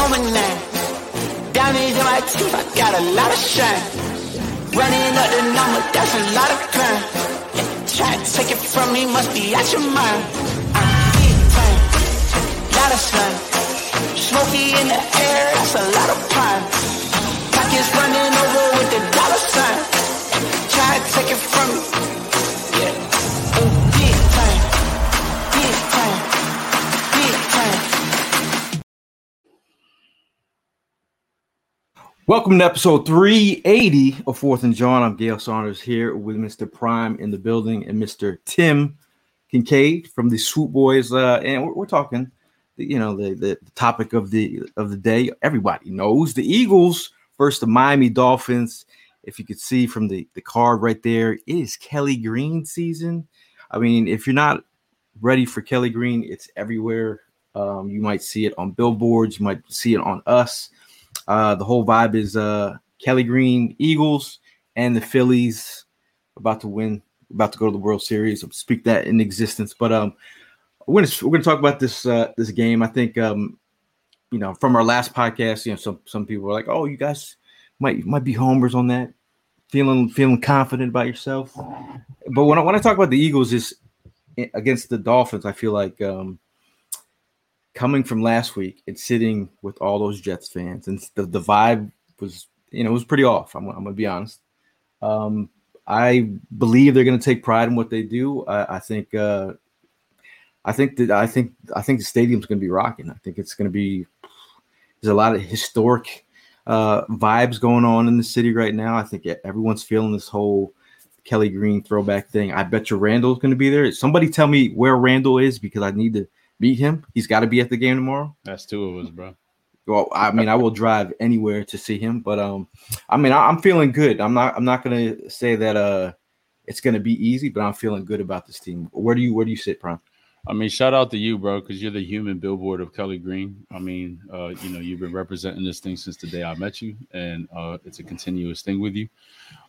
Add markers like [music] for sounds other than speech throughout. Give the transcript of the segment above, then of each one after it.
No man name. Diamonds in my teeth, I got a lot of shine. Running up the number, that's a lot of crime. Try to take it from me, must be out your mind. I'm big time, lot of sun. Smoky in the air, that's a lot of pine. Pockets running over with the dollar sign. Try to take it from me. Welcome to episode 380 of Fourth and Jawn. I'm Gayle Saunders here with Mr. Prime in the building and Mr. Tim Kincade from the Swoop Boys. Uh, and we're, we're talking, you know, the, the topic of the of the day. Everybody knows the Eagles versus the Miami Dolphins. If you could see from the, the card right there, it is Kelly Green season. I mean, if you're not ready for Kelly Green, it's everywhere. Um, you might see it on billboards, you might see it on us. Uh, the whole vibe is uh, Kelly Green Eagles and the Phillies about to win, about to go to the World Series. I'll speak that in existence. But um, we're gonna we're gonna talk about this uh, this game. I think um, you know from our last podcast, you know some some people were like, oh, you guys might might be homers on that, feeling feeling confident about yourself. But when I when I talk about the Eagles, is against the Dolphins, I feel like um, coming from last week and sitting with all those Jets fans, and the, the vibe was, you know, it was pretty off. I'm, I'm gonna be honest. Um, I believe they're gonna take pride in what they do. I, I think, uh, I think that I think I think the stadium's gonna be rocking. I think it's gonna be. There's a lot of historic uh, vibes going on in the city right now. I think everyone's feeling this whole Kelly Green throwback thing. I bet you Randall's going to be there. Somebody tell me where Randall is because I need to meet him. He's got to be at the game tomorrow. That's two of us, bro. Well, I mean, I will drive anywhere to see him, but um, I mean, I, I'm feeling good. I'm not. I'm not to say that uh, it's to be easy, but I'm feeling good about this team. Where do you Where do you sit, Prime? I mean, shout out to you, bro, because you're the human billboard of Kelly Green. I mean, uh, you know, you've been representing this thing since the day I met you, and uh, it's a continuous thing with you.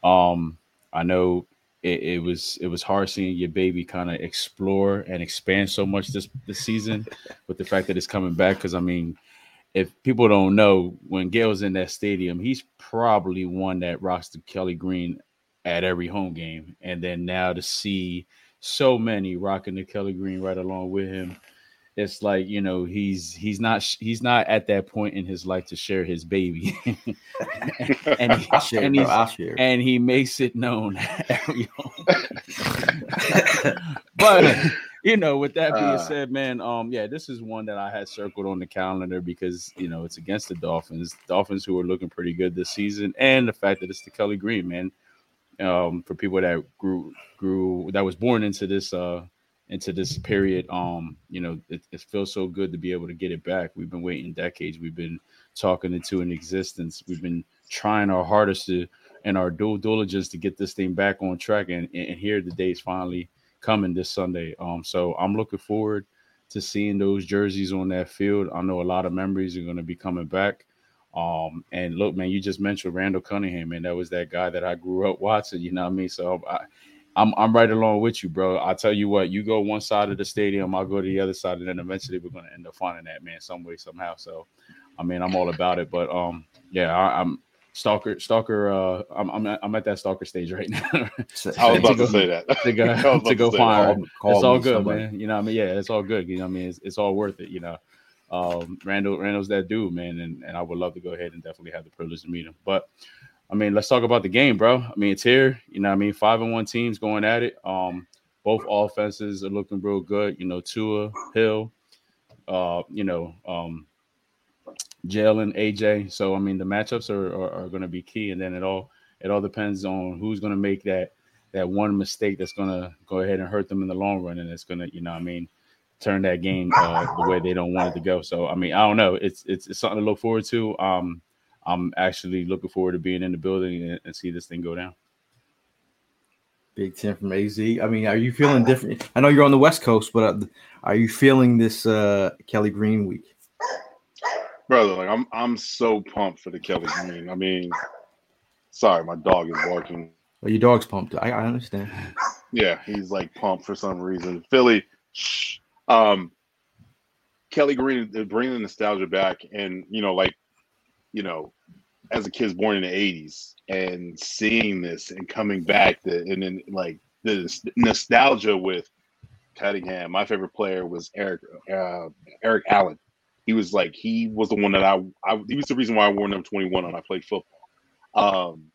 Um, I know it, it was it was hard seeing your baby kind of explore and expand so much this this season, [laughs] with the fact that it's coming back. Because I mean, if people don't know, when Gayle's in that stadium, he's probably one that rocks the Kelly Green at every home game, and then now to see so many rocking the Kelly Green right along with him. It's like you know he's he's not he's not at that point in his life to share his baby, [laughs] and, he, share, and, bro. he's- and he makes it known [laughs] but you know, with that being Uh. said, man, um, yeah, this is one that I had circled on the calendar because you know it's against the Dolphins, Dolphins who are looking pretty good this season, and the fact that it's the Kelly Green man. Um, for people that grew grew that was born into this uh into this period, um, you know, it, it feels so good to be able to get it back. We've been waiting decades. We've been talking into an existence. We've been trying our hardest to and our due diligence to get this thing back on track. And, and here the day is finally coming this Sunday. Um, so I'm looking forward to seeing those jerseys on that field. I know a lot of memories are going to be coming back. Um, and look, man, you just mentioned Randall Cunningham, man. That was that guy that I grew up [laughs] watching. You know what I mean? So I, I'm I'm right along with you, bro. I tell you what, you go one side of the stadium, I'll go to the other side, and then eventually we're going to end up finding that man some way somehow. So, I mean, I'm all about it. But um, yeah, I, am stalker stalker. Uh, I'm I'm at, I'm at that stalker stage right [laughs] now. [laughs] I was about to, go, to say that to go to go find. It's all good, somebody. man. You know, I mean, yeah, it's all good. You know, I mean, it's, it's all worth it. You know, um, Randall Randall's that dude, man, and and I would love to go ahead and definitely have the privilege to meet him. But I mean, let's talk about the game, bro. I mean, it's here. You know, I mean, five and one teams going at it. Um, both offenses are looking real good. You know, Tua, Hill, uh, you know, um, Jalen, AJ. So I mean, the matchups are are, are going to be key, and then it all it all depends on who's going to make that that one mistake that's going to go ahead and hurt them in the long run, and it's going to, you know, I mean, turn that game uh, the way they don't want it to go. So I mean, I don't know. It's it's, it's something to look forward to. Um, I'm actually looking forward to being in the building and, and see this thing go down. Big Tim from AZ. I mean, are you feeling different? I know you're on the West Coast, but uh, are you feeling this uh, Kelly Green week? Brother, like I'm, I'm so pumped for the Kelly Green. I mean, sorry, my dog is barking. Well, your dog's pumped. I, I understand. Yeah, he's like pumped for some reason. Philly, shh. Um, Kelly Green, bringing the nostalgia back, and you know, like you know, as a kid born in the 80s and seeing this and coming back and then like the nostalgia with Cunningham. My favorite player was Eric uh, Eric Allen. He was like he was the one that I, I he was the reason why I wore number 21 when I played football. Um,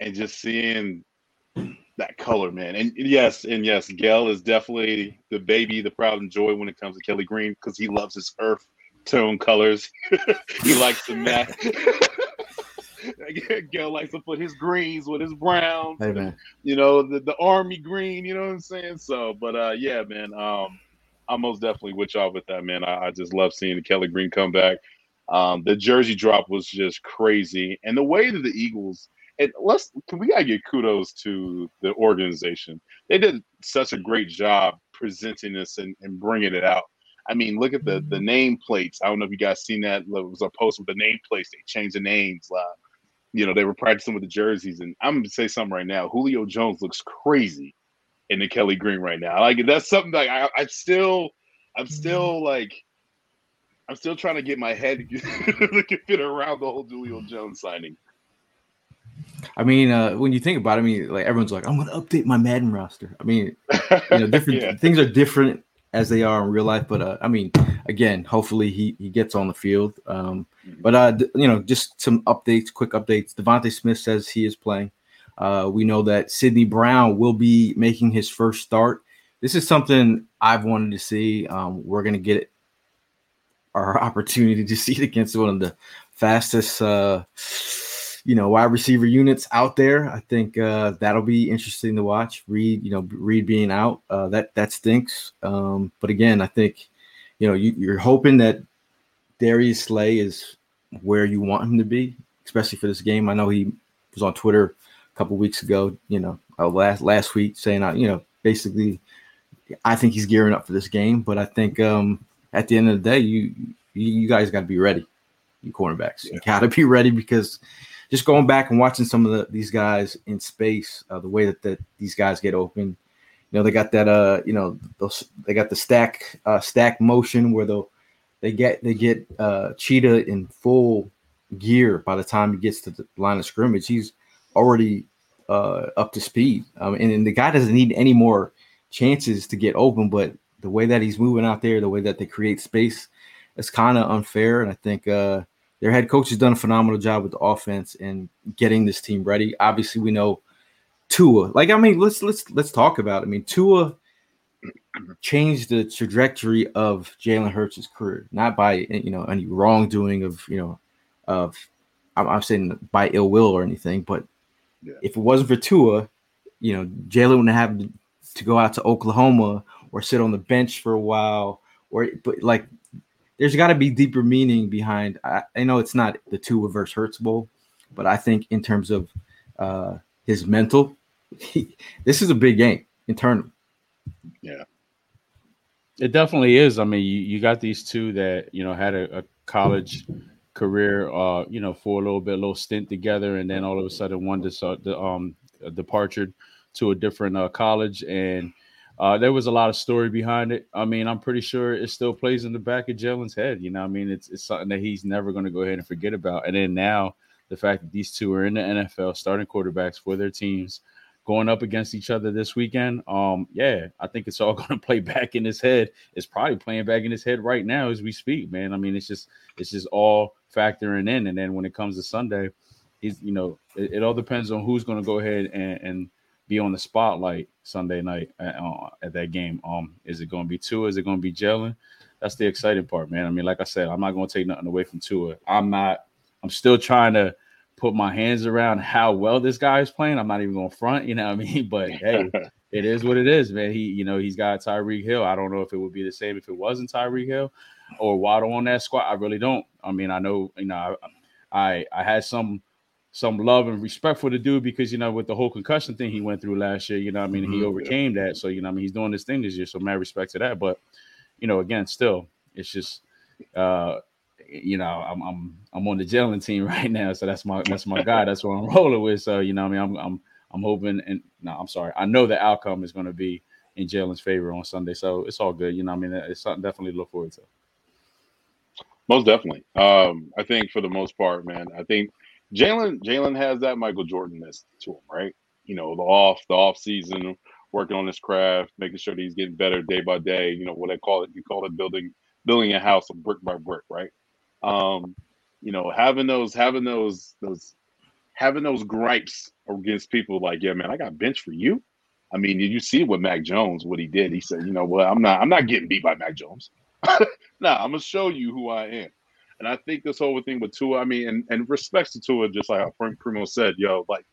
and just seeing that color, man. And yes, and yes, Gayle is definitely the baby, the proud and joy when it comes to Kelly Green because he loves his earth tone colors. [laughs] he likes to match. [laughs] Gayle likes to put his greens with his browns. Hey, man. You know, the, the army green, you know what I'm saying? So, but uh yeah, man. Um I'm most definitely with y'all with that, man. I, I just love seeing the Kelly Green come back. Um, the jersey drop was just crazy. And the way that the Eagles and let's we gotta give kudos to the organization. They did such a great job presenting this and, and bringing it out. I mean, look at the the mm-hmm. name plates. I don't know if you guys seen that. It was a post with the name plates. They changed the names. Uh, you know, they were practicing with the jerseys. And I'm gonna say something right now. Julio Jones looks crazy in the Kelly Green right now. Like that's something like I, I still, I'm mm-hmm. still like, I'm still trying to get my head [laughs] to fit around the whole Julio Jones signing. I mean, uh, when you think about it, I mean, like everyone's like, I'm gonna update my Madden roster. I mean, you know, [laughs] different yeah. things are different as they are in real life. But uh, I mean, again, hopefully he he gets on the field. Um, mm-hmm. but uh, you know, just some updates, quick updates. DeVonta Smith says he is playing. Uh, we know that Sydney Brown will be making his first start. This is something I've wanted to see. Um, we're gonna get our [laughs] opportunity to see it against one of the fastest. You know wide receiver units out there. I think uh, that'll be interesting to watch. Reed, you know, Reed being out, uh, that that stinks. Um, but again, I think you know you, are hoping that Darius Slay is where you want him to be, especially for this game. I know he was on Twitter a couple weeks ago. You know, uh, last last week saying, uh, you know, basically, I think he's gearing up for this game. But I think um, at the end of the day, you you, you guys got to be ready. You cornerbacks, you got to be ready because just going back and watching some of the, these guys in space, uh, the way that, that these guys get open, you know, they got that, uh, you know, those, they got the stack, uh, stack motion where they'll, they get, they get, uh, Cheetah in full gear by the time he gets to the line of scrimmage. He's already, uh, up to speed. Um, and, and the guy doesn't need any more chances to get open, but the way that he's moving out there, the way that they create space, it's kind of unfair. And I think, uh, their head coach has done a phenomenal job with the offense and getting this team ready. Obviously, we know Tua. Like, I mean, let's let's let's talk about. It. I mean, Tua changed the trajectory of Jalen Hurts' career, not by you know any wrongdoing of you know of I'm, I'm saying by ill will or anything, but yeah. if it wasn't for Tua, you know, Jalen wouldn't have to go out to Oklahoma or sit on the bench for a while, or but like there's got to be deeper meaning behind. I, I, know it's not the Tua versus Hurts Bowl, but I think in terms of uh, his mental, he, this is a big game internally. Yeah, it definitely is. I mean, you, you got these two that you know had a, a college career, uh, you know, for a little bit, a little stint together, and then all of a sudden one dis- uh, the, um, departure to a different uh, college and uh, there was a lot of story behind it. I mean, I'm pretty sure it still plays in the back of Jalen's head. You know, I mean, it's it's something that he's never going to go ahead and forget about. And then now, the fact that these two are in the NFL starting quarterbacks for their teams going up against each other this weekend. Um, yeah, I think it's all [laughs] going to play back in his head. It's probably playing back in his head right now as we speak, man. I mean, it's just it's just all factoring in, and then when it comes to Sunday, he's you know it, it all depends on who's going to go ahead and, and be on the spotlight Sunday night at, uh, at that game. Um, is it going to be Tua? Is it going to be Jalen? That's the exciting part, man. I mean, like I said, I'm not going to take nothing away from Tua. I'm not. I'm still trying to put my hands around how well this guy is playing. I'm not even going to front, you know what I mean? [laughs] But hey, [laughs] it is what it is, man. He, you know, he's got Tyreek Hill. I don't know if it would be the same if it wasn't Tyreek Hill or Waddle on that squad. I really don't. I mean, I know, you know, I, I, I had some some love and respect for the dude because you know with the whole concussion thing he went through last year, you know, I mean, mm-hmm. he overcame that. So you know, I mean, he's doing this thing this year. So mad respect to that. But you know, again, still, it's just uh you know, I'm I'm I'm on the Jalen team [laughs] right now, so that's my that's my guy. That's what I'm [laughs] rolling with. So you know, I mean, I'm I'm I'm hoping, and no, I'm sorry, I know the outcome is going to be in Jalen's favor on Sunday, so it's all good. You know, I mean, it's something definitely to look forward to. Most definitely. Um, I think for the most part, man, I think Jalen Jalen has that Michael Jordanness to him, right? You know, the off the off season, working on his craft, making sure that he's getting better day by day. You know what I call it? You call it building building a house of brick by brick, right? Um, you know, having those, having those, those, having those gripes against people like, yeah, man, I got bench for you. I mean, did you see what Mac Jones what he did? He said, you know what, I'm not, I'm not getting beat by Mac Jones. [laughs] nah, I'm gonna show you who I am. And I think this whole thing with Tua, I mean, and, and respects to Tua, just like how Frank Primo said, yo, like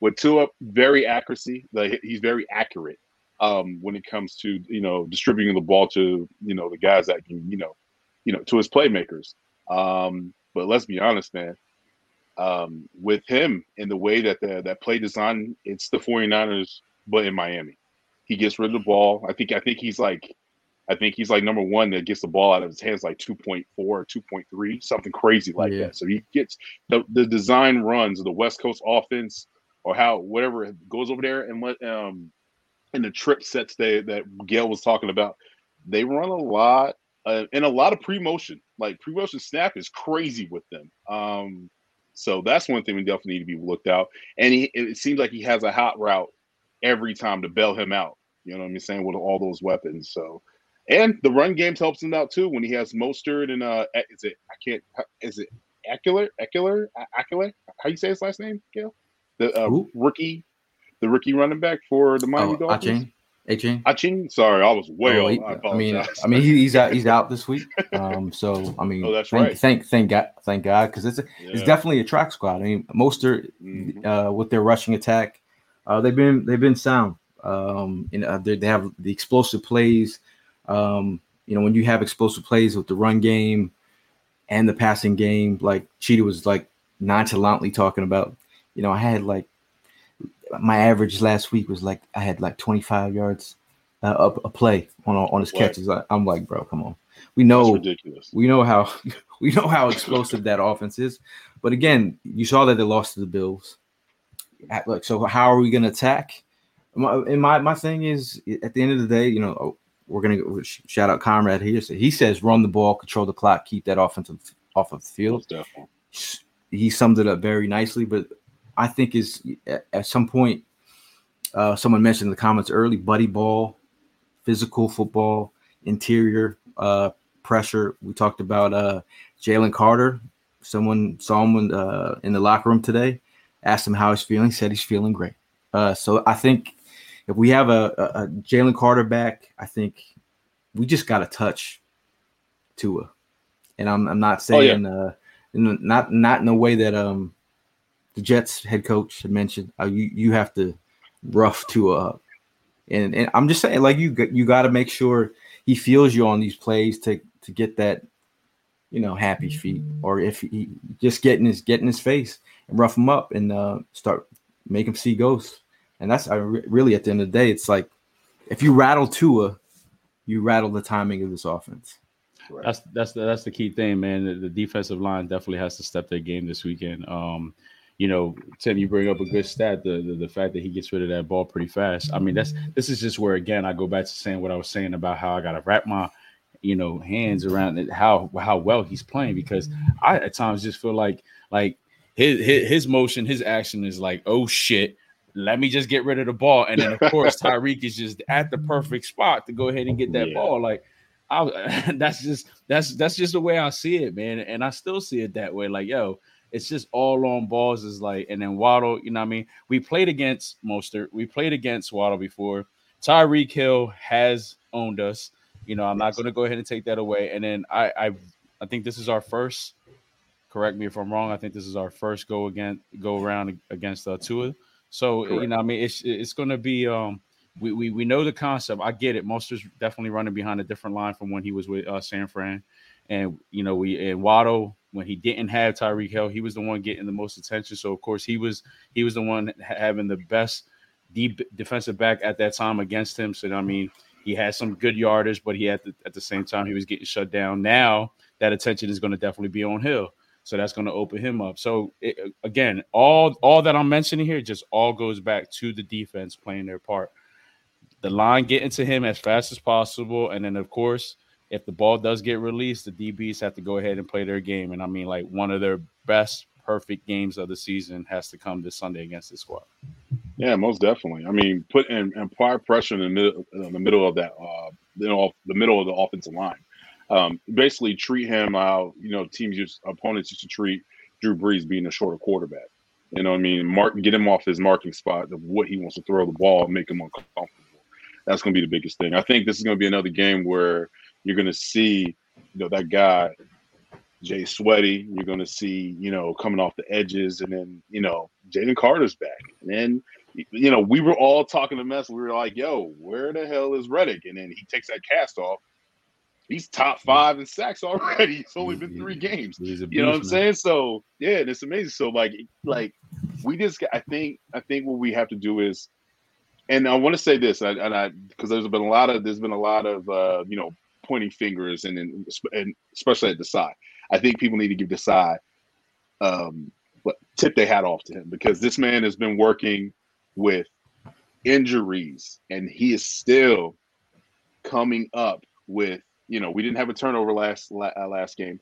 with Tua, very accuracy, like he's very accurate um, when it comes to you know distributing the ball to you know the guys that can you know you know to his playmakers. Um, but let's be honest, man. Um, with him in the way that the, that play design, it's the 49ers, but in Miami. He gets rid of the ball. I think I think he's like I think he's like number one that gets the ball out of his hands like 2.4 or 2.3, something crazy like yeah. that. So he gets the, the design runs of the West Coast offense or how whatever goes over there and let um and the trip sets they that Gayle was talking about, they run a lot uh, and a lot of pre-motion. Like pre-motion snap is crazy with them. Um, so that's one thing we definitely need to be looked out. And he, it seems like he has a hot route every time to bail him out. You know what I'm saying with all those weapons. So, and the run games helps him out too when he has Mostert and uh, is it I can't is it Ekeler Ekeler Ekeler How you say his last name, Gayle? The uh, rookie, the rookie running back for the Miami oh, Dolphins. Achane. Achane. Sorry, I was way oh, off. I, I, mean, I mean, he's out. He's out this [laughs] week. Um, so I mean, oh, that's thank, right. Thank, thank God, thank God, because it's a, yeah. it's definitely a track squad. I mean, Mostert mm-hmm. uh, with their rushing attack, uh, they've been they've been sound. Um, and uh, they have the explosive plays. Um, you know, when you have explosive plays with the run game and the passing game, like Cheetah was like nonchalantly talking about. You know, I had like my average last week was like I had like 25 yards uh, up a play on on his catches. I, am like, bro, come on. We know we know how [laughs] we know how explosive that offense is. But again, you saw that they lost to the Bills. Look, so how are we going to attack? and my my thing is, at the end of the day, you know, we're going to shout out Comrade here. So he says, run the ball, control the clock, keep that offensive off of the field. He summed it up very nicely, but I think is at some point, uh, someone mentioned in the comments early, buddy ball, physical football, interior uh, pressure. We talked about uh, Jalen Carter. Someone saw him uh, in the locker room today, asked him how he's feeling, said he's feeling great. Uh, so I think if we have a, a, a Jalen Carter back, I think we just got to touch Tua. And I'm, I'm not saying oh, yeah. uh, in, not not in a way that um the Jets head coach had mentioned, uh, you you have to rough to up, and and I'm just saying, like you you got to make sure he feels you on these plays to to get that, you know, happy feet, or if he just getting his get in his face and rough him up and uh, start make him see ghosts, and that's I really at the end of the day, it's like if you rattle Tua, you rattle the timing of this offense. Right. That's that's the, that's the key thing, man. The, the, defensive line definitely has to step their game this weekend. Um, you know, Tim, you bring up a good stat, the, the, the fact that he gets rid of that ball pretty fast. I mean, that's this is just where again I go back to saying what I was saying about how I gotta wrap my you know hands around it, how how well he's playing because I at times just feel like like his, his his motion, his action is like, oh shit, let me just get rid of the ball. And then of course [laughs] Tyreek is just at the perfect spot to go ahead and get that yeah. ball. Like I [laughs] that's just that's that's just the way I see it, man. And I still see it that way. Like, yo, it's just all on balls is like, and then Waddle, you know what I mean? We played against Mostert, we played against Waddle before. Tyreek Hill has owned us. You know, I'm not gonna go ahead and take that away. And then I I I think this is our first correct me if I'm wrong. I think this is our first go again go around against uh, Tua. So correct. you know, I mean, it's it's going to be um, we, we we know the concept. I get it. Mostert's definitely running behind a different line from when he was with uh, San Fran, and you know we and Waddle when he didn't have Tyreek Hill, he was the one getting the most attention. So of course he was he was the one having the best deep defensive back at that time against him. So I mean, he had some good yardage, but he had to, at the same time he was getting shut down. Now that attention is going to definitely be on Hill. So that's going to open him up. So it, again, all all that I'm mentioning here just all goes back to the defense playing their part. The line getting to him as fast as possible, and then of course, if the ball does get released, the DBs have to go ahead and play their game. And I mean, like one of their best perfect games of the season has to come this Sunday against this squad. Yeah, most definitely. I mean, put and apply pressure in the middle, in the middle of that, uh, you know, the middle of the offensive line um, basically treat him how you know teams use opponents used to treat Drew Brees being a shorter quarterback. You know what I mean? Mark get him off his marking spot of what he wants to throw the ball, make him uncomfortable. That's going to be the biggest thing. I think this is going to be another game where you're going to see, you know, that guy Jay Sweaty. You're going to see, you know, coming off the edges, and then you know Jalen Carter's back, and then you know we were all talking to mess. We were like, "Yo, where the hell is Reddick?" And then he takes that cast off, he's top five in sacks already. [laughs] It's only been three games. you know what I'm man. saying? So yeah, it's amazing. So like, like we just, I think, I think what we have to do is, and I want to say this, and I, because there's been a lot of, there's been a lot of, uh, you know, pointing fingers, and and, and especially at Desai. I think people need to give Desai, um, but tip their hat off to him because this man has been working with injuries, and he is still coming up with you know, we didn't have a turnover last uh, last game,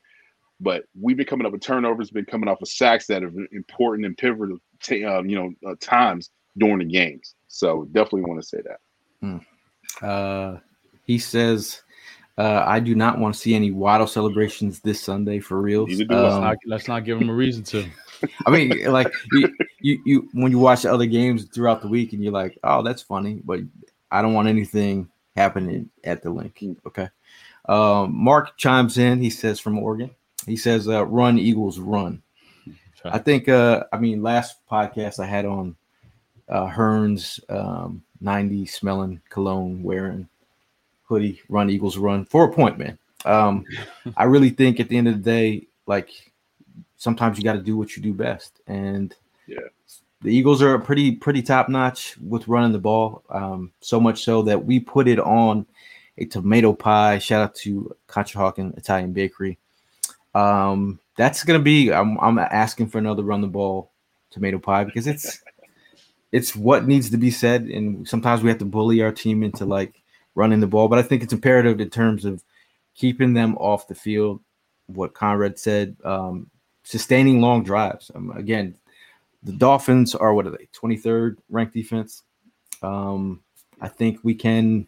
but we've been coming up with turnovers, been coming off of sacks that are important and pivotal, t- uh, you know, uh, times during the games. So definitely want to say that. Hmm. Uh, he says, uh, "I do not want to see any Waddle celebrations this Sunday for real. Um, let's, not, let's not give him a reason to. I mean, like you, you, you, when you watch the other games throughout the week, and you're like, oh, that's funny, but I don't want anything happening at the link. Okay. Um, Mark chimes in. He says from Oregon. He says, uh, "Run Eagles, run." I think. Uh, I mean, last podcast I had on uh, Hearns, um, ninety smelling cologne wearing hoodie. Run Eagles, run for a point, man. Um, [laughs] I really think at the end of the day, like sometimes you got to do what you do best, and yeah, the Eagles are pretty pretty top notch with running the ball. Um, so much so that we put it on a tomato pie. Shout out to Conshohocken Italian Bakery. Um, that's gonna be. I'm, I'm asking for another run the ball tomato pie because it's it's what needs to be said, and sometimes we have to bully our team into like running the ball. But I think it's imperative in terms of keeping them off the field. What Conrad said, um, sustaining long drives. Um, again, the Dolphins are what are they? 23rd ranked defense. Um, I think we can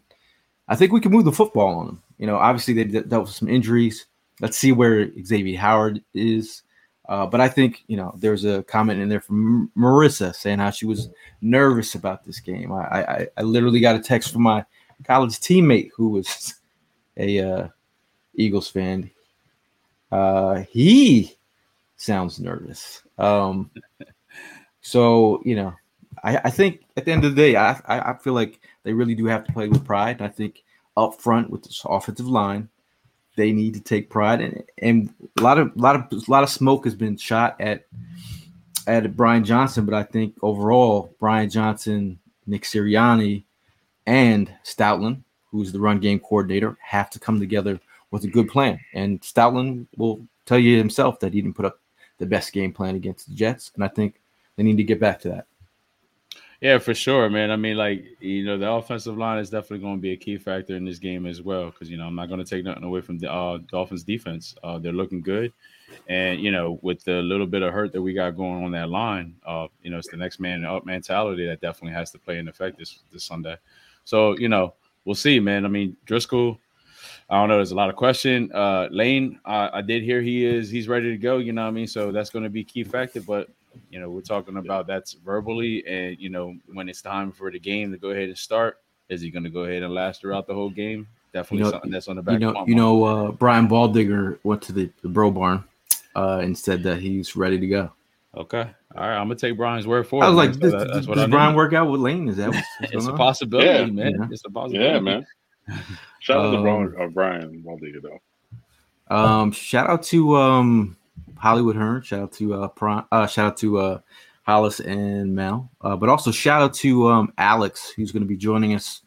I think we can move the football on them. You know, obviously they dealt with some injuries. Let's see where Xavier Howard is. Uh, but I think you know there's a comment in there from Marissa saying how she was nervous about this game. I I, I literally got a text from my college teammate who was [laughs] a uh, Eagles fan. Uh, he sounds nervous. Um, so you know, I, I think at the end of the day, I, I, feel like they really do have to play with pride. I think up front with this offensive line, they need to take pride. And and a lot of a lot of a lot of smoke has been shot at at Brian Johnson, but I think overall Brian Johnson, Nick Sirianni, and Stoutland, who's the run game coordinator, have to come together with a good plan. And Stoutland will tell you himself that he didn't put up the best game plan against the Jets, and I think they need to get back to that. Yeah, for sure, man. I mean, like you know, the offensive line is definitely going to be a key factor in this game as well. Because you know, I'm not going to take nothing away from the uh, Dolphins' defense. Uh, they're looking good, and you know, with the little bit of hurt that we got going on that line, uh, you know, it's the next man up mentality that definitely has to play in effect this this Sunday. So you know, we'll see, man. I mean, Driscoll. I don't know. There's a lot of question. Uh, Lane, I, I did hear he is he's ready to go. You know what I mean? So that's going to be key factor. But you know, we're talking about that's verbally, and you know, when it's time for the game to go ahead and start, is he going to go ahead and last throughout the whole game? Definitely You know- something that's on the back. You know, of my you mind. know, uh, Brian Baldinger went to the, the Bro Barn uh, and said that he's ready to go. Okay, all right. I'm gonna take Brian's word for it. I was like, So this, that- does that's what I Brian work out with Lane? Is that what's, what's [laughs] It's a possibility, Yeah. man. Yeah. It's a possibility. Yeah, man. Shout out to Um, Brian, uh, Brian Baldinger, though. Um, shout out to um Hollywood Hearn. Shout out to uh, Prime, uh shout out to uh Hollis and Mel. Uh, but also shout out to um Alex, who's going to be joining us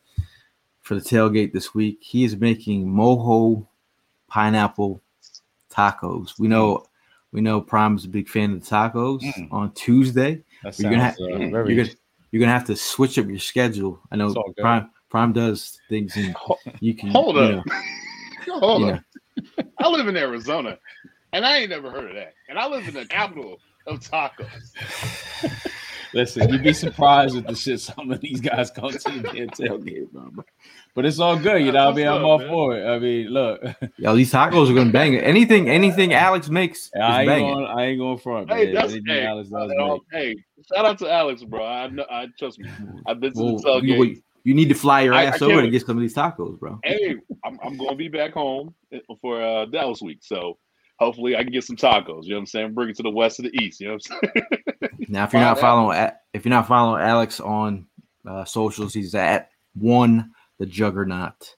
for the tailgate this week. He is making mojo pineapple tacos. We know we know Prime's a big fan of the tacos. Mm. On Tuesday, That You're gonna uh, Mm. very. you're gonna you're gonna have to switch up your schedule. I know It's all good. Prime Prime does things and you can Hold you up. [laughs] Hold you up. I live in Arizona, and I ain't never heard of that. And I live in the capital of tacos. [laughs] Listen, you'd be surprised with the shit some of these guys come to the damn tailgate, bro. But it's all good, you know. what I mean, What's I'm all man? for it. I mean, look, Yo, these tacos are gonna bang. Anything, anything Alex makes is I ain't going. I ain't going front. Hey, that's hey, Alex does hey, shout out to Alex, bro. I know, I trust me. I've been to Well, the tailgate. you, you need to fly your I- I ass over to wait. get some of these tacos, bro. hey, I'm, I'm going to be back home for uh, Dallas week, so hopefully I can get some tacos. You know what I'm saying? Bring it to the west of the east. You know what I'm saying? [laughs] Now, if you're not following, if you're not following Alex on uh, socials, he's at one the Juggernaut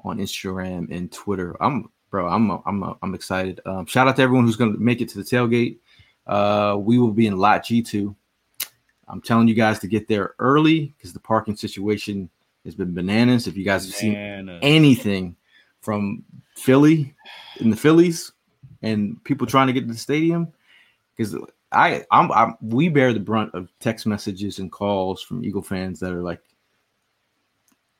on Instagram and Twitter. I'm, bro. I'm, I'm, I'm excited. Um, shout out to everyone who's gonna make it to the tailgate. Uh, we will be in Lot G2. I'm telling you guys to get there early because the parking situation has been bananas. If you guys have seen Man, anything from Philly in the Phillies and people trying to get to the stadium because I I'm, I'm we bear the brunt of text messages and calls from Eagle fans that are like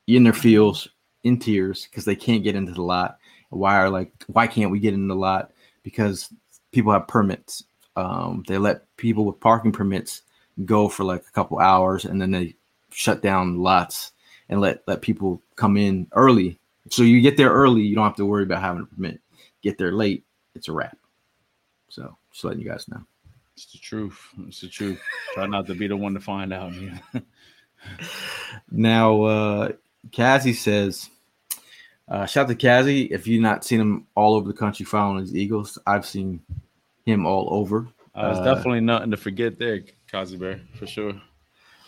in their feels in tears because they can't get into the lot. Why are like why can't we get in the lot? Because people have permits. Um, they let people with parking permits go for like a couple hours and then they shut down lots and let let people come in early. So you get there early, you don't have to worry about having a permit. Get there late, it's a wrap. So just letting you guys know. it's the truth. It's the truth. Try not to be the one to find out. [laughs] Now, uh, Kazzy says, uh, shout out to Kazzy. If you've not seen him all over the country following his Eagles, I've seen him all over. Uh, it's Uh, definitely nothing to forget there, Kazi Bear, for sure.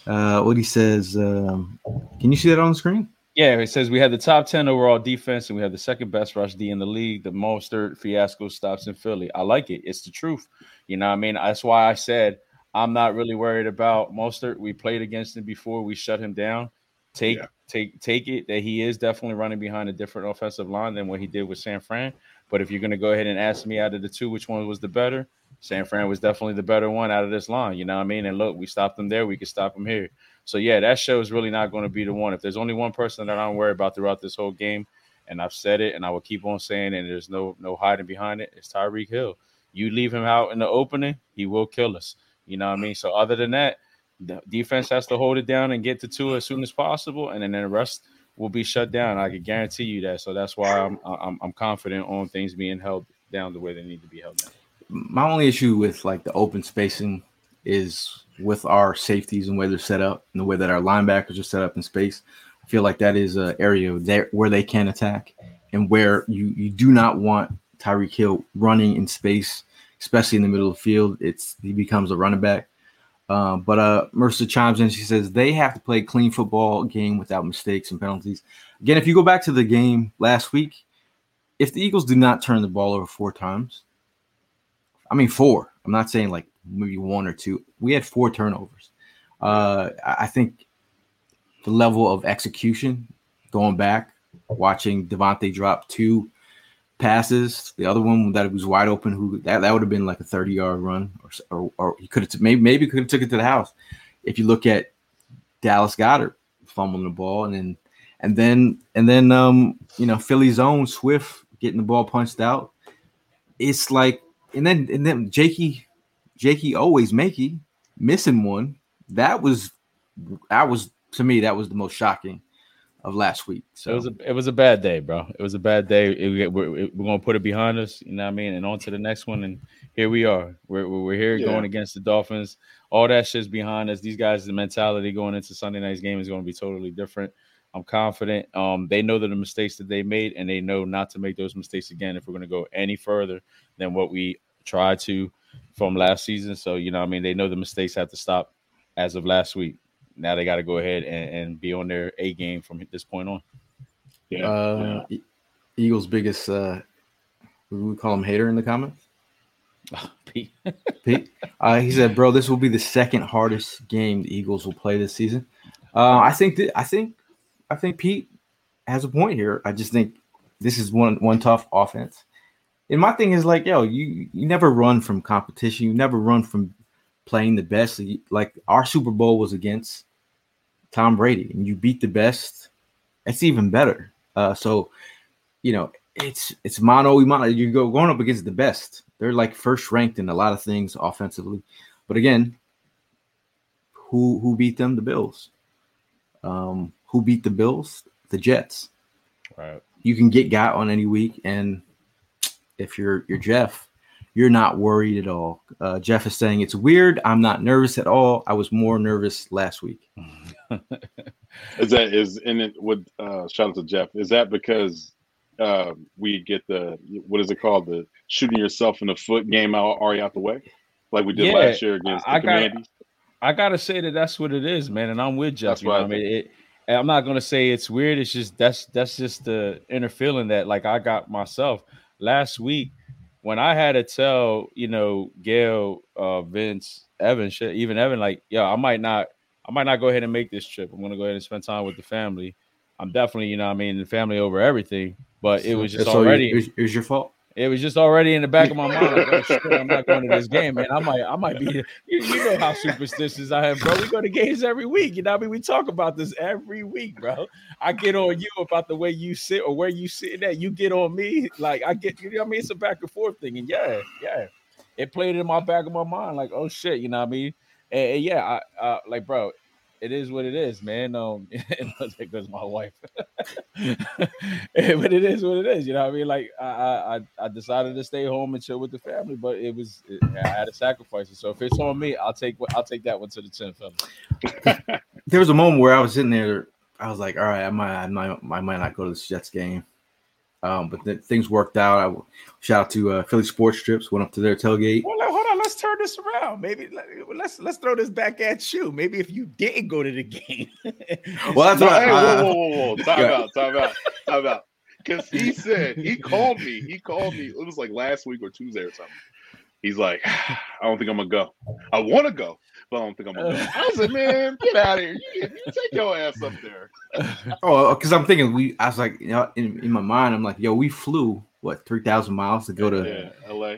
Uh, what he says, um, can you see that on the screen? Yeah, it says we had the top 10 overall defense and we have the second best rush D in the league. The Mostert fiasco stops in Philly. I like it. It's the truth. You know what I mean? That's why I said I'm not really worried about Mostert. We played against him before. We shut him down. Take Yeah. take take it that he is definitely running behind a different offensive line than what he did with San Fran. But if you're going to go ahead and ask me out of the two, which one was the better? San Fran was definitely the better one out of this line. You know what I mean? And look, we stopped them there. We could stop them here. So yeah, that show is really not going to be the one. If there's only one person that I'm worried about throughout this whole game, and I've said it, and I will keep on saying, and there's no no hiding behind it, it's Tyreek Hill. You leave him out in the opening, he will kill us. You know what I mean? So other than that, the defense has to hold it down and get to Tua as soon as possible, and then the rest will be shut down. I can guarantee you that. So that's why I'm I'm, I'm confident on things being held down the way they need to be held down. My only issue with like the open spacing is with our safeties and where they're set up and the way that our linebackers are set up in space. I feel like that is an area there where they can attack and where you you do not want Tyreek Hill running in space, especially in the middle of the field. It's he becomes a running back. Um, but uh, Mercer chimes in. She says they have to play clean football game without mistakes and penalties. Again, if you go back to the game last week, if the Eagles do not turn the ball over four times, I mean four. I'm not saying like maybe one or two. We had four turnovers. Uh, I think the level of execution going back, watching DeVonta drop two passes, the other one that was wide open, who that, that would have been like a 30 yard run, or or, or he could have maybe maybe could have took it to the house. If you look at Dallas Goedert fumbling the ball, and then and then and then um, you know Philly's own Swift getting the ball punched out. It's like and then and then Jakey, Jakey always makey missing one. That was that was to me that was the most shocking of last week. So it was a it was a bad day, bro. It was a bad day. It, we're, we're gonna put it behind us. You know what I mean? And on to the next one. And here we are. We're we're here yeah. going against the Dolphins. All that shit's behind us. These guys, the mentality going into Sunday night's game is going to be totally different. I'm confident. Um, they know that the mistakes that they made, and they know not to make those mistakes again if we're going to go any further than what we tried to from last season. So you know, I mean, they know the mistakes have to stop as of last week now they got to go ahead and, and, be on their A game from this point on. Yeah. Uh, yeah. Eagles' biggest, uh, we call him hater in the comments. Oh, [laughs] Pete. [laughs] Pete. Uh, he said, "Bro, this will be the second hardest game the Eagles will play this season." Uh, I think. Th- I think. I think Pete has a point here. I just think this is one one tough offense. And my thing is like, yo, you you never run from competition. You never run from playing the best. Like our Super Bowl was against Tom Brady, and you beat the best. That's even better. Uh, so, you know, it's it's mono mono. You go going up against the best. They're like first ranked in a lot of things offensively, but again, who who beat them? The Bills. Um, who beat the Bills? The Jets. Right. You can get got on any week, and if you're you're Jeff, you're not worried at all. Uh, Jeff is saying it's weird. I'm not nervous at all. I was more nervous last week. [laughs] is that is and it would uh, shout out to Jeff? Is that because uh, we get the what is it called the shooting yourself in the foot game out already out the way, like we did yeah, last year against the I Commanders? I gotta say that that's what it is, man. And I'm with Jeff. That's you know I mean, it, I'm not gonna say it's weird. It's just that's that's just the inner feeling that like I got myself last week when I had to tell, you know, Gayle, uh, Vince, Evan, shit, even Evan, like, yeah, I might not, I might not go ahead and make this trip. I'm gonna go ahead and spend time with the family. I'm definitely, you know, I mean, the family over everything. But it was just so already. It was your fault it was just already in the back of my mind. Like, oh, shit, I'm not going to this [laughs] game, man. I might, I might be. You, you know how superstitious I am, bro. We go to games every week. You know, I mean, we talk about this every week, bro. I get on you about the way you sit or where you sit at. You get on me, like I get. You know, I mean, it's a back and forth thing, and yeah, yeah, it played in my back of my mind, like, oh shit, you know what I mean? And, and yeah, I, uh, like, bro, it is what it is, man. Um, [laughs] goes my wife. [laughs] but it is what it is. You know what I mean? Like I, I, I decided to stay home and chill with the family, but it was it, I had to sacrifice it. So if it's on me, I'll take I'll take that one to the chin, fella. [laughs] there was a moment where I was sitting there. I was like, all right, I might, I might, I might not go to the Jets game. Um, but then things worked out. I shout out to uh, Philly Sports Trips. Went up to their tailgate. Hold on, hold on. Let's turn this around. Maybe let's let's throw this back at you. Maybe if you didn't go to the game. [laughs] well, that's right. Hey, whoa, whoa, whoa, whoa! Time yeah. out, time out, time out. Because he said he called me. He called me. It was like last week or Tuesday or something. He's like, I don't think I'm gonna go. I want to go, but I don't think I'm gonna go. [laughs] I was like, man, get out of here. You, you take your ass up there. [laughs] oh, uh, because I'm thinking we. I was like, you know, in, in my mind, I'm like, yo, we flew what three thousand miles to go to yeah, LA.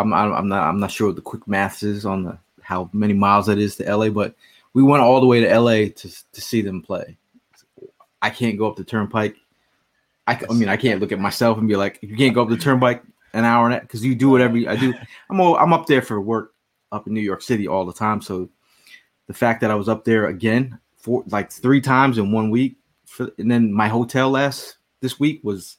I'm, I'm not I'm not sure what the quick maths is on the how many miles that is to LA, but we went all the way to LA to to see them play. I can't go up the turnpike. I, I mean, I can't look at myself and be like, you can't go up the turnpike an hour and because you do whatever I do. [laughs] I'm all, I'm up there for work up in New York City all the time. So the fact that I was up there again for like three times in one week, for, and then my hotel last this week was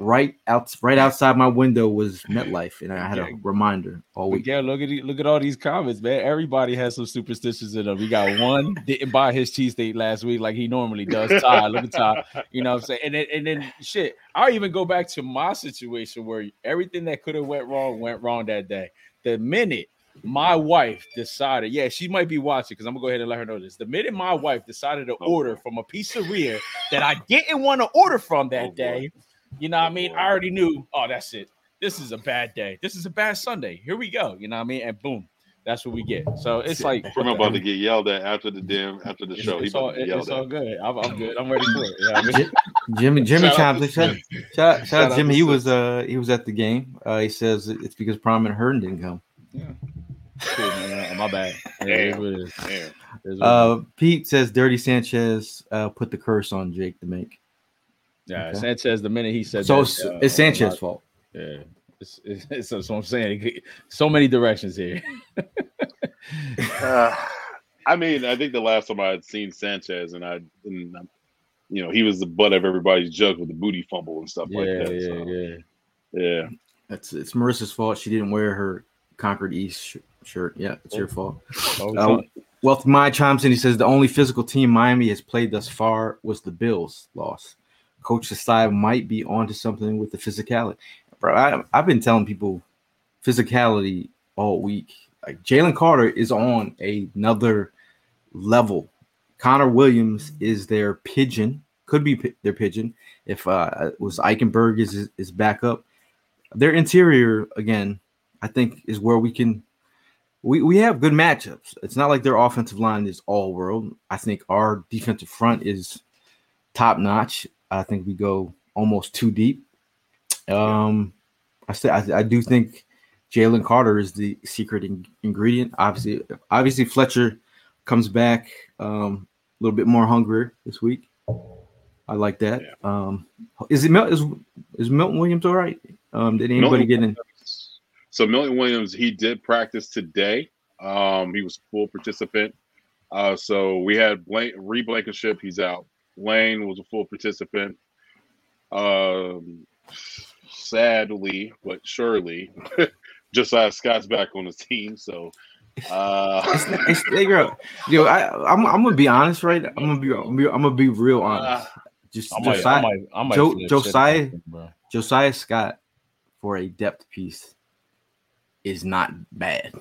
right out right outside my window was MetLife, and I had a reminder all week. Yeah, look at look at all these comments, man. Everybody has some superstitions in them. We got one didn't buy his cheesesteak last week like he normally does. Ty, look at Ty. You know what I'm saying? And then and then shit. I'll even go back to my situation where everything that could have went wrong went wrong that day. The minute my wife decided, yeah, she might be watching because I'm gonna go ahead and let her know this. The minute my wife decided to oh, order from a pizzeria that I didn't want to order from that oh, day, you know what I mean? I already knew, oh, that's it. This is a bad day. This is a bad Sunday. Here we go. You know what I mean? And boom, that's what we get. So it's like I'm about to get yelled at after the damn after the show. It's, all, it's all good. I'm, I'm, good. I'm ready for it. Yeah, I mean? Jimmy [laughs] Jimmy chimed in. Shout, shout, shout out Jimmy. He was uh he was at the game. Uh, he says it's because Prime and Hearn didn't come. Yeah. Cool, man. My bad. Yeah, it is what it is. Damn. It is what it Uh. Pete says Dirty Sanchez uh, put the curse on Jake to make. Yeah, okay. Sanchez. The minute he said So that, it's, uh, it's Sanchez's my- fault. Yeah, it's, it's, it's, that's what I'm saying. So many directions here. [laughs] Uh, I mean, I think the last time I had seen Sanchez, and I, and, um, you know, he was the butt of everybody's joke with the booty fumble and stuff Yeah, like that. yeah, so, yeah. yeah. It's it's Marissa's fault. She didn't wear her Concord East sh- shirt. Yeah, it's your fault. Always Um. Wealth My chimes in. He says the only physical team Miami has played thus far was the Bills' loss. Coach Desai might be onto something with the physicality. Bro, I, I've been telling people physicality all week. Like Jalen Carter is on another level. Connor Williams is their pigeon. Could be pi- their pigeon if uh was Eichenberg is is back up. Their interior again, I think, is where we can we, we have good matchups. It's not like their offensive line is all world. I think our defensive front is top notch. I think we go almost too deep. Um, I say I, I do think Jalen Carter is the secret in, ingredient. Obviously, obviously Fletcher comes back um, a little bit more hungrier this week. I like that. Um, is it is is Milton Williams all right? Um, did anybody Milton get in? So Milton Williams, he did practice today. Um, he was full participant. Uh, so we had Blaine, Reed Blankenship, he's out. Lane was a full participant. Um, sadly, but surely, [laughs] Josiah Scott's back on his team. So, uh, [laughs] It's, they girl, yo, I, I'm, I'm gonna be honest, right? I'm gonna be, I'm gonna be, I'm gonna be real honest. Just I might, Josiah, I might, I might Jo- flip shit Josiah- bro. Josiah Scott for a depth piece is not bad.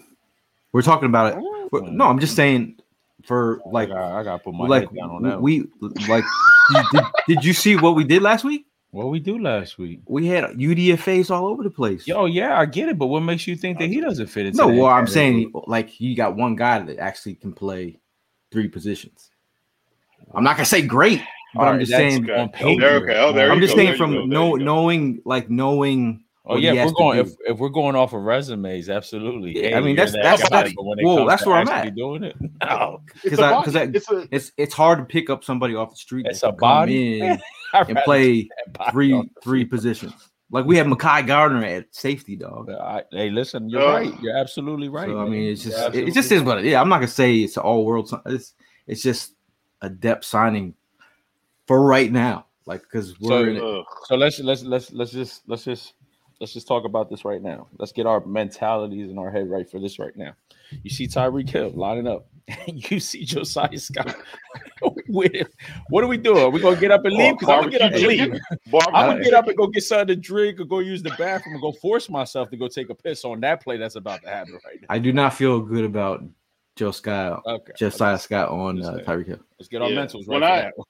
We're talking about it. no, I'm just saying for oh, like, I gotta, I gotta put my like head down on that. one. we like. did, did, did you see what we did last week? what we do last week? We had UDFA's all over the place. Yo, yeah, I get it, but what makes you think that he doesn't fit into? no, that well, I'm saying like you got one guy that actually can play three positions. I'm not gonna say great, but All I'm right, just that's saying on Oh, paper. there, okay. Oh, there I'm just go. saying There from go. Know, knowing like knowing. Oh yeah, if we're going if, if we're going off of resumes, absolutely. Yeah, I mean, that's- that that's- guy, that's- but whoa, that's where I'm at. Doing it, [laughs] no, because a I because I, It's it's it's hard to pick up somebody off the street. It's [laughs] a body? in and play take that body three three positions. Like we have Makai Gardner at safety, dog. I, hey, listen, you're Oh. right. You're absolutely right. so I mean, it's just it, it absolutely just is what it is. I'm not gonna say it's an all world. It's it's just a depth signing for right now. Like because we're in it. ugh. So let's let's let's let's just let's just let's just talk about this right now. Let's get our mentalities in our head right for this right now. You see Tyreek Hill lining up. [laughs] you see Josiah Scott. [laughs] What are we doing? Are we gonna get up and leave? Because I'm gonna get up and Barbecue leave. I'm gonna get up and chicken. go get something to drink or go use the bathroom and go force myself to go take a piss on that play that's about to happen right now. I do not feel good about Joe Scott, Okay. Josiah Scott on Just uh. Tyreek Hill. Let's get our Yeah. mentals right When I- that one.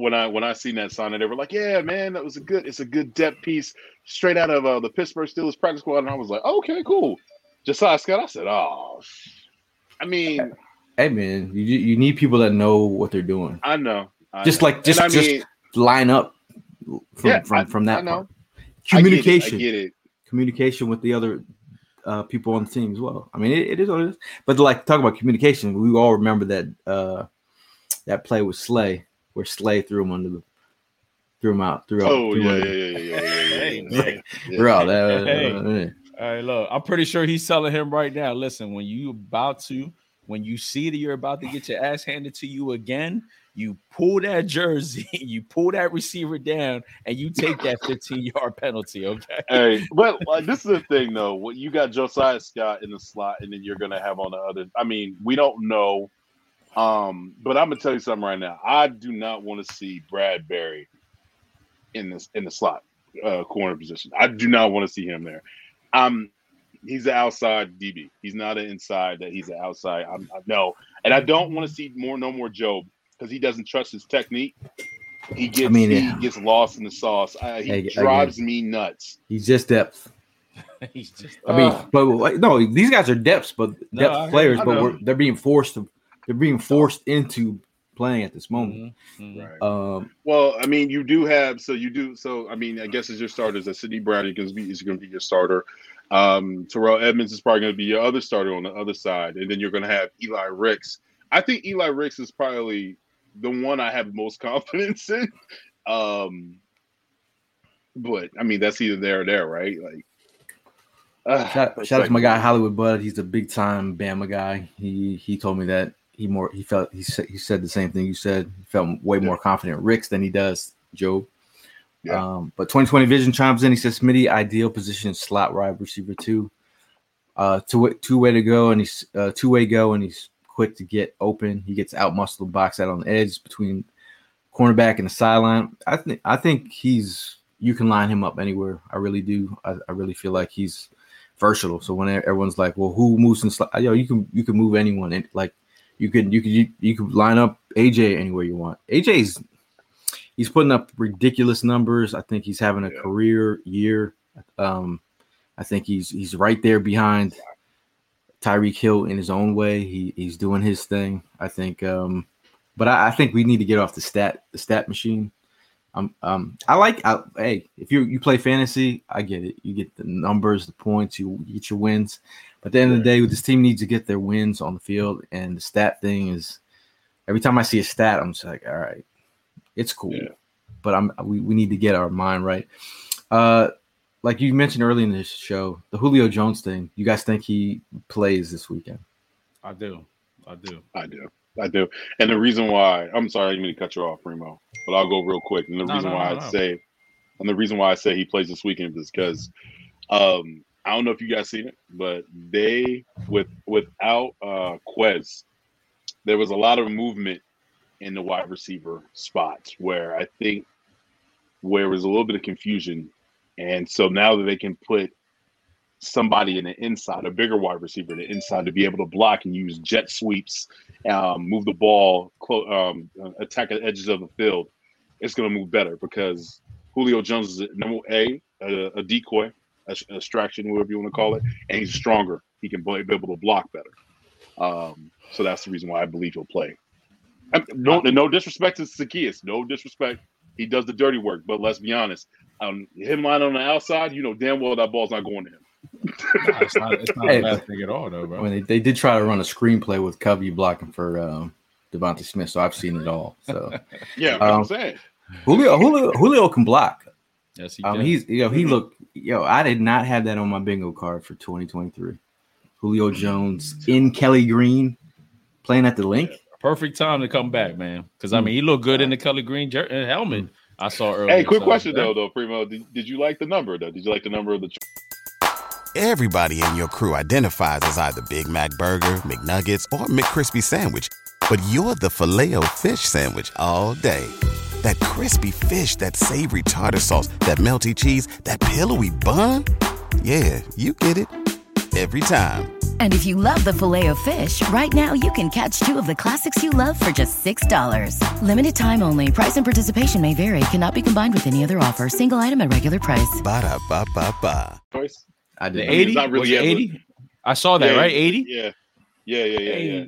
When I when I seen that sign, and they were like, "Yeah, man, that was a good. It's a good depth piece, straight out of uh, the Pittsburgh Steelers practice squad." And I was like, "Okay, cool." Josiah Scott. I said, "Oh, I mean, [laughs] Hey man, you you need people that know what they're doing. I know." I Just know. like- just- I just Line up from Yeah, from, I- from that part. I get it, Communication. I get it. communication with the other uh, people on the team as well. I mean, it, it is what it is. But like talk about communication, we all remember that uh, that play with Slay, where Slay threw him under the threw him out, threw out, Oh threw yeah, him yeah, under- yeah, yeah, yeah, yeah, Hey, yeah, man. yeah. threw out. That- Hey. uh, yeah. All right, look, I'm pretty sure he's telling him right now. Listen, when you about to, when you see that you're about to get your ass handed to you again, you pull that jersey, [laughs] you pull that receiver down, and you take that [laughs] 15 yard penalty. Okay. Hey, but like [laughs] this is the thing though. What you got Josiah Scott in the slot, and then you're gonna have on the other. I mean, we don't know. Um, but I'm gonna tell you something right now. I do not want to see Bradberry in this in the slot uh, corner position. I do not want to see him there. Um, he's an outside DB. He's not an inside. That he's an outside. I'm, I know, and I don't want to see more. No more Job because he doesn't trust his technique. He gets mean, he yeah. gets lost in the sauce. Uh, he I- I drives it. me nuts. He's just depth. [laughs] he's just. I mean, Ugh. but like, no, these guys are depths, but depth I hear players. you. I But we're, they're being forced to. They're being forced into playing at this moment. Mhm, mhm. Right. Um, Well, I mean, you do have so you do so. I mean, I guess as your starters, that Sydney Brown is going to be is going to be your starter. Um, Terrell Edmunds is probably going to be your other starter on the other side, and then you're going to have Eli Ricks. I think Eli Ricks is probably the one I have most [laughs] confidence in. Um, but I mean, that's either there or there, right? Like, uh, Shout, shout out to my guy Hollywood Bud. He's a big time Bama guy. He he told me that he more he felt he said he said the same thing you said. He felt way more confident Ricks than he does Joe. Yeah. Um, but 2020 Vision chimes in. He says Smitty ideal position slot wide receiver two. Uh, two two way to go and he's uh, two way go and he's quick to get open. He gets out muscle box out on the edge between cornerback and the sideline. I think I think he's you can line him up anywhere. I really do. I, I really feel like he's versatile. So when everyone's like, "Well, who moves in slot?" Yo, you can you can move anyone. And like you could you could you, you could line up AJ anywhere you want. AJ's he's putting up ridiculous numbers. I think he's having a Yeah. career year. Um, I think he's he's right there behind Tyreek Hill in his own way. He he's doing his thing. I think, um, but I, I think we need to get off the stat the stat machine. Um, um, I like. I, hey, if you you play fantasy, I get it. You get the numbers, the points, you, you get your wins. But at the end of the day, this team needs to get their wins on the field, and the stat thing is every time I see a stat, I'm just like, all right, it's cool. Yeah. But I'm we, we need to get our mind right. Uh, like you mentioned early in this show, the Julio Jones thing. You guys think he plays this weekend? I do. I do. I do. I do. And the reason why I'm sorry, I didn't mean to cut you off, Primo, but I'll go real quick. And the No, reason no, why no, I no. say and the reason why I say he plays this weekend is because um I don't know if you guys seen it, but they with without uh Quez, there was a lot of movement in the wide receiver spots where I think where was a little bit of confusion. And so now that they can put somebody in the inside, a bigger wide receiver in the inside to be able to block and use jet sweeps, um, move the ball, clo- um, uh, attack the edges of the field, it's going to move better because Julio Jones is number a a, a decoy, a, a distraction, whatever you want to call it, and he's stronger. He can be be able to block better. Um, so that's the reason why I believe he'll play. No, no disrespect to Zacchaeus. No disrespect. He does the dirty work, but let's be honest. Um, him lying on the outside, you know damn well that ball's not going to him. Nah, it's not, it's not [laughs] Hey. a bad thing at all, though, I bro. mean, they, they did try to run a screenplay with Covey blocking for um, DeVonta Smith, so I've seen it all. So [laughs] Yeah, Um, I'm saying. Julio, Julio, Julio can block. Yes, he Um, can. he's you know he looked yo. I did not have that on my bingo card for 2023. Julio Jones in Kelly Green playing at the Linc. perfect time to come back, man. Because. I mean, he looked good in the color green jer- uh, helmet I saw earlier. Hey, quick so- question though, though, Primo. Did, did you like the number though? Did you like the number of the? Everybody in your crew identifies as either Big Mac Burger, McNuggets, or McCrispy Sandwich. But you're the filet fish Sandwich all day. That crispy fish, that savory tartar sauce, that melty cheese, that pillowy bun. Yeah, you get it. Every time. And if you love the filet of fish, right now you can catch two of the classics you love for just $6. Limited time only. Price and participation may vary. Cannot be combined with any other offer. Single item at regular price. Ba-da-ba-ba-ba. choice? I The did. mean, it's 80? not really was it ever- 80? I saw that, Yeah, right? 80? Yeah, yeah, yeah, yeah, yeah.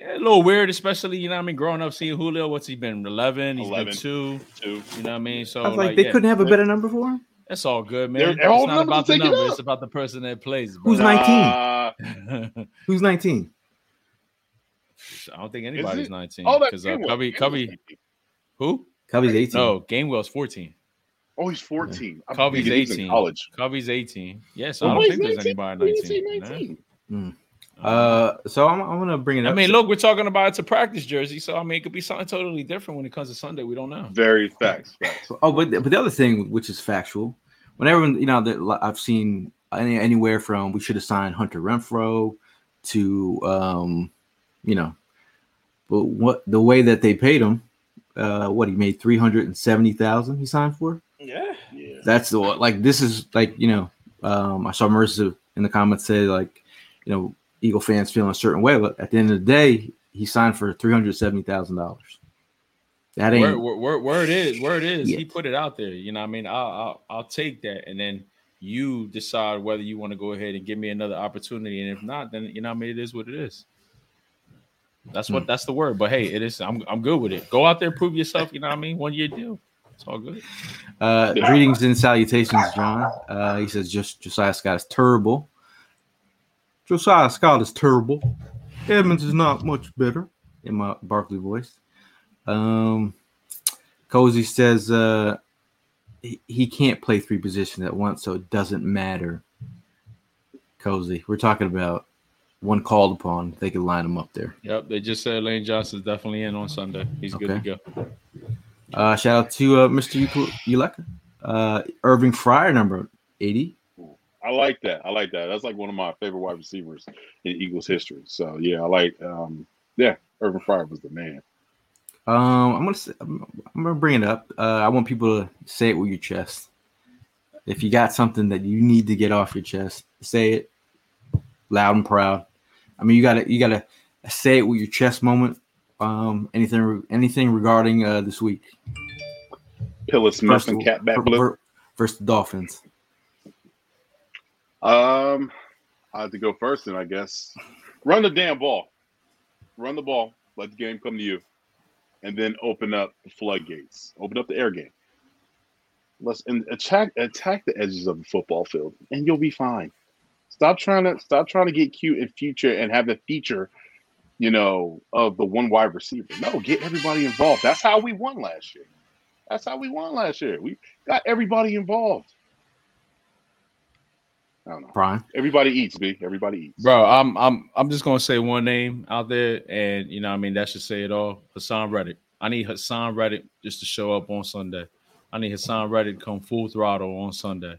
Yeah, a little weird, especially, you know what I mean? Growing up seeing Julio, what's he been? 11? He's 11. been two. Two. You know what I mean? So, I was like, like, they yeah, couldn't have a better number for him. That's all good, man. They're- It's all not about the number, up. it's about the person that plays. Bro. Who's 19? Uh, [laughs] Who's 19? I don't think anybody's it? 19. oh, that Because uh, Gainwell. Covey, Covey, who? Covey's 18. No, Gainwell's 14. Oh, he's 14. I'm Covey's thinking he's in 18. college. Covey's 18. Yes, Oh, I don't he's think there's anybody Who did he 19. say man. 19? Uh, so I'm, I'm gonna bring it up. I up. mean, look, we're talking about it's a practice jersey, so I mean, it could be something totally different when it comes to Sunday. We don't know. Very facts. facts. Oh, but but the other thing, which is factual, whenever you know that I've seen any, anywhere from we should have signed Hunter Renfrow to um, you know, but what the way that they paid him, uh, what he made three hundred and seventy thousand he signed for. Yeah. Yeah. That's the like this is like you know, um, I saw Mercer in the comments say like, you know, Eagle fans feeling a certain way, but at the end of the day, he signed for three hundred seventy thousand dollars. That ain't where, word, word, word is, word is. Yeah. He put it out there. You know, what I mean, I'll, I'll, I'll take that, and then you decide whether you want to go ahead and give me another opportunity, and if not, then you know, what I mean, it is what it is. That's what that's the word. But hey, it is. I'm, I'm good with it. Go out there, prove yourself. You know, what I mean, one year deal. It's all good. Uh, greetings and salutations, John. Uh, he says just Josiah Scott is terrible. Josiah Scott is terrible. Edmunds is not much better in my Barkley voice. Um, Cozy says uh, he, he can't play three positions at once, so it doesn't matter. Cozy, we're talking about one called upon. They could line him up there. Yep, they just said Lane Johnson's definitely in on Sunday. He's good to go. Uh, shout out to uh, Mr. Uleka. Uh, Irving Fryar, number 80. I like that. I like that. That's like one of my favorite wide receivers in Eagles history. So yeah, I like. um Yeah, Urban Fryar was the man. Um, I'm gonna say, I'm, I'm gonna bring it up. Uh, I want people to say it with your chest. If you got something that you need to get off your chest, say it loud and proud. I mean, you gotta you gotta say it with your chest moment. Um, anything anything regarding uh this week Pillis Smith and Cat Back Blue. versus the Dolphins. Um, I have to go first, then I guess. Run the damn ball. Run the ball. Let the game come to you, and then open up the floodgates. Open up the air game. Let's and attack attack the edges of the football field, and you'll be fine. Stop trying to stop trying to get cute in future and have the feature, you know, of the one wide receiver. No, get everybody involved. That's how we won last year. That's how we won last year. We got everybody involved. I don't know. Brian, Everybody eats, B. Everybody eats. Bro, I'm I'm I'm just gonna say one name out there, and you know, what I mean, that should say it all. Haason Reddick. I need Haason Reddick just to show up on Sunday. I need Haason Reddick to come full throttle on Sunday.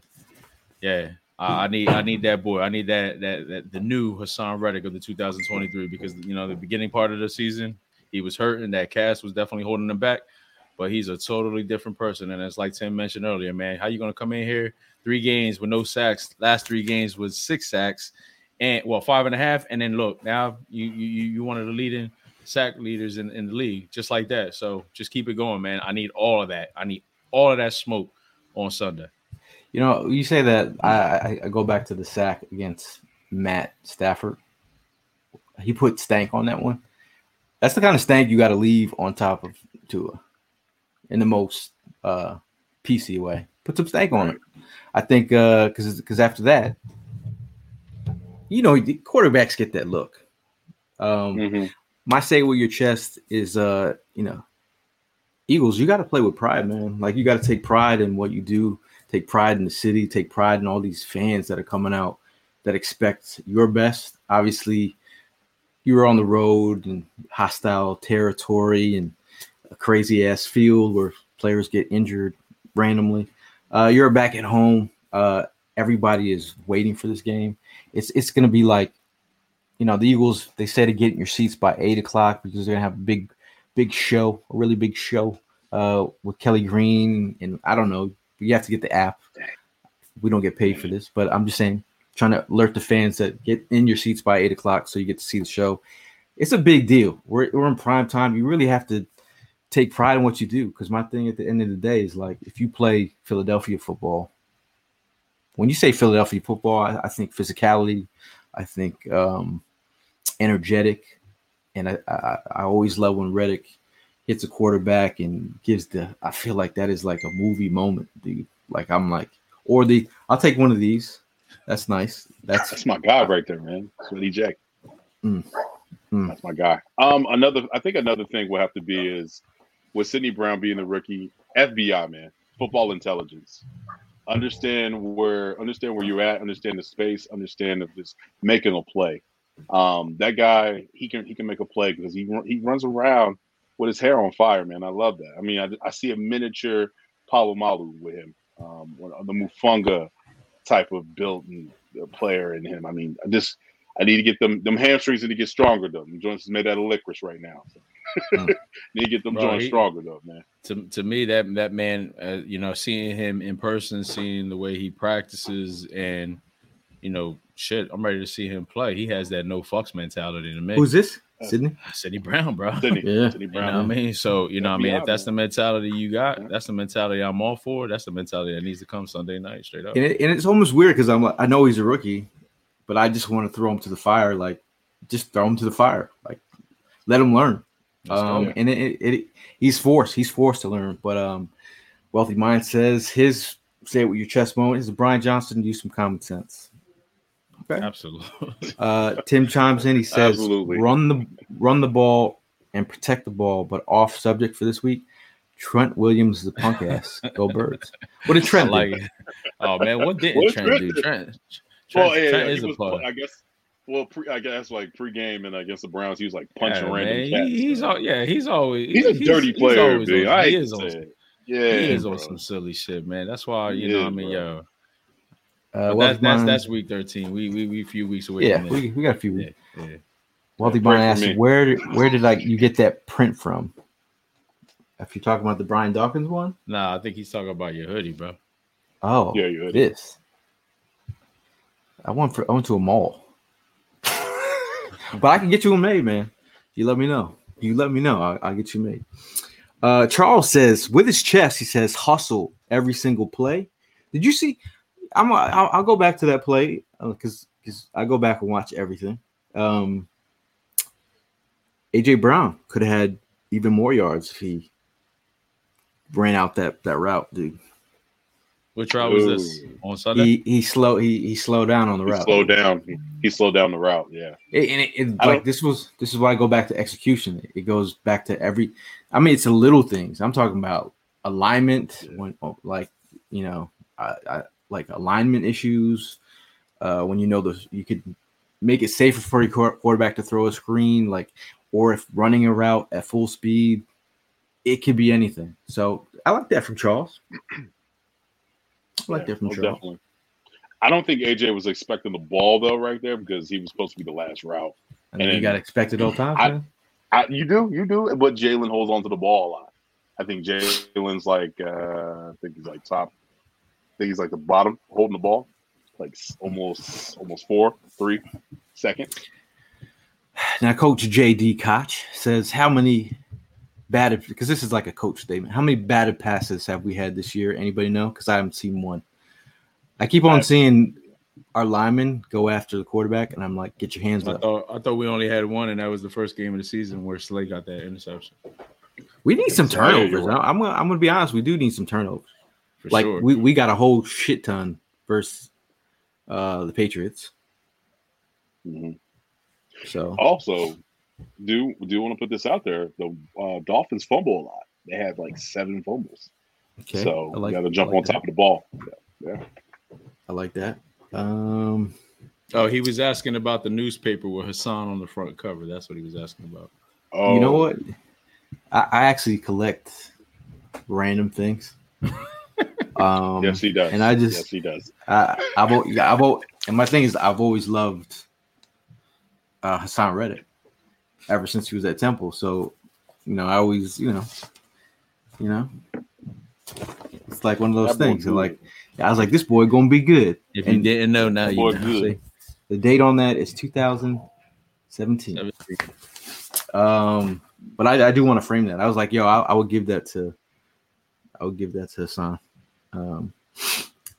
Yeah, I, I need I need that boy. I need that, that that the new Haason Reddick of the 2023 because you know the beginning part of the season he was hurting. That cast was definitely holding him back, but he's a totally different person. And it's like Tim mentioned earlier, man. How you gonna come in here three games with no sacks? Last three games with six sacks, and well five and a half. And then look now you you you one of the leading sack leaders in, in the league, just like that. So just keep it going, man. I need all of that. I need all of that smoke on Sunday. you know you say that. I, I go back to the sack against Matt Stafford. He put stank on that one. That's the kind of stank you got to leave on top of Tua in the most uh, PC way. Put some stank on it. I think because because after that, you know, the quarterbacks get that look. Um, Mhm. My say with your chest is, uh, you know, Eagles. You got to play with pride, man. Like you got to take pride in what you do. Take pride in the city. Take pride in all these fans that are coming out that expect your best. Obviously, you were on the road and hostile territory and a crazy ass field where players get injured randomly. Uh, you're back at home. Uh, everybody is waiting for this game. It's it's gonna be like, you know, the Eagles. They say to get in your seats by eight o'clock because they're gonna have a big, big show, a really big show uh, with Kelly Green and I don't know. You have to get the app. We don't get paid for this, but I'm just saying, trying to alert the fans that get in your seats by eight o'clock so you get to see the show. It's a big deal. We're we're in prime time. You really have to take pride in what you do. Because my thing at the end of the day is like if you play Philadelphia football, when you say Philadelphia football, I, I think physicality, I think um, energetic, and I, I I always love when Reddick hits a quarterback and gives the. I feel like that is like a movie moment, dude. Like I'm like, or the I'll take one of these. That's nice. That's That's my guy right there, man. Sweaty Jack. Mm. Mm. That's my guy. Um, another. I think another thing will have to be is with Sydney Brown being the rookie, FBI man, football intelligence. Understand where understand where you're at. Understand the space. Understand of just making a play. Um, that guy, he can he can make a play because he he runs around with his hair on fire, man. I love that. I mean, I, I see a miniature Polamalu with him, um, the Mufunga type of built player in him. I mean, I just I need to get them them hamstrings need to get stronger though. Them joints is made out of licorice right now. So. Mm. [laughs] need to get them Bro, joints he- stronger though, man. to to me that that man uh, you know seeing him in person seeing the way he practices and you know shit i'm ready to see him play he has that no fucks mentality to me who's this? Sydney. Sidney brown bro Sydney, [laughs] Yeah. Sydney you know Brown. what I mean? So, you know what I mean? If that's the mentality you got, that's the mentality I'm all for. That's the mentality that needs to come Sunday night, straight up. And, it, and it's almost weird because I'm like, I know he's a rookie, but I just want to throw him to the fire. Like, just throw him to the fire. Like, let him learn. Let's go. Um, and it, it, it he's forced. He's forced to learn. But um, Wealthy Mind says his say it with your chest moment is Brian Johnson use some common sense. Okay. Absolutely. [laughs] Uh, Tim chimes in. He says, Absolutely. "Run the run the ball and protect the ball." But off subject for this week, Trent Williams is a punk ass. Go Birds! What did I [laughs] Trent like do? Oh man, what didn't What Trent Trent do? Trent, Trent, Well, yeah, Trent yeah, is he a was, player. I guess. Well, pre, I guess like pregame and against the Browns, he was like punching Yeah, random man. cats. He- he's all yeah. He's always he's a dirty player, always B. on- I he is to on some- Yeah, he is bro. on some silly shit, man. That's why you He know is, I mean, bro. yo. Uh, But that's that's that's week thirteen. We we we a few weeks away. yeah. from. We, we got a few. yeah, yeah. Wealthy Yeah, asked, Mind me. "Where did where did like you get that print from?" If you're talking about the Brian Dawkins one, Nah, I think he's talking about your hoodie, bro. oh Yeah, you heard it. this. I went for I went to a mall, but I can get you made, man. You let me know. You let me know. I, I'll get you made. Uh, Charles says with his chest, he says hustle every single play. Did you see? I'm. I'll, I'll go back to that play because because I go back and watch everything. Um, AJ Brown could have had even more yards if he ran out that that route, dude. Which route was this on Sunday? He he slow he he slowed down on the He route. slowed down. He, he slowed down the route. Yeah. It- and it, it- like this was this is why I go back to execution. It goes back to every. I mean, it's the little things. I'm talking about alignment. Yeah. When oh, like you know, I, I like alignment issues. Uh, when you know the you could make it safer for your quarterback to throw a screen, like or if running a route at full speed, it could be anything. So I like that from Charles. I like Yeah, that from definitely. I don't think AJ was expecting the ball though, right there, because he was supposed to be the last route. I mean, And you got expected all time. I- I, you do, you do, but Jalen holds on to the ball a lot. I think Jalen's like, uh, I think he's like top. I think he's like the bottom holding the ball, like almost, almost four, three seconds. Now, Coach JD Koch says, How many batted, because this is like a coach statement, how many batted passes have we had this year? Anybody know? Because I haven't seen one. I keep on seeing our linemen go after the quarterback, and I'm like, Get your hands I up. thought I thought we only had one, and that was the first game of the season where Slay got that interception. We need some turnovers. right. I'm gonna, I'm gonna be honest, we do need some turnovers. For like, sure. we, we got a whole shit ton versus uh, the Patriots. Mhm. So, Also, do do you want to put this out there? The uh, Dolphins fumble a lot. They had like seven fumbles, okay. so I like- you got to I jump like on that. top of the ball. Yeah. I like that. Um, oh, he was asking about the newspaper with Haason on the front cover. That's what he was asking about. Oh, You know what? I, I actually collect random things. [laughs] um, Yes, he does. and I just- yes, he does. I, I've, al- yeah, I've, and my thing is, I've always loved uh, Haason Reddick ever since he was at Temple. So, you know, I always, you know, you know, it's like one of those That things. And like, I was like, this boy gonna be good. If And- you didn't know, now you know. good. See, the date on that is 2017. Um, but I, I do want to frame that. I was like, yo, I, I would give that to, I would give that to Haason. Um,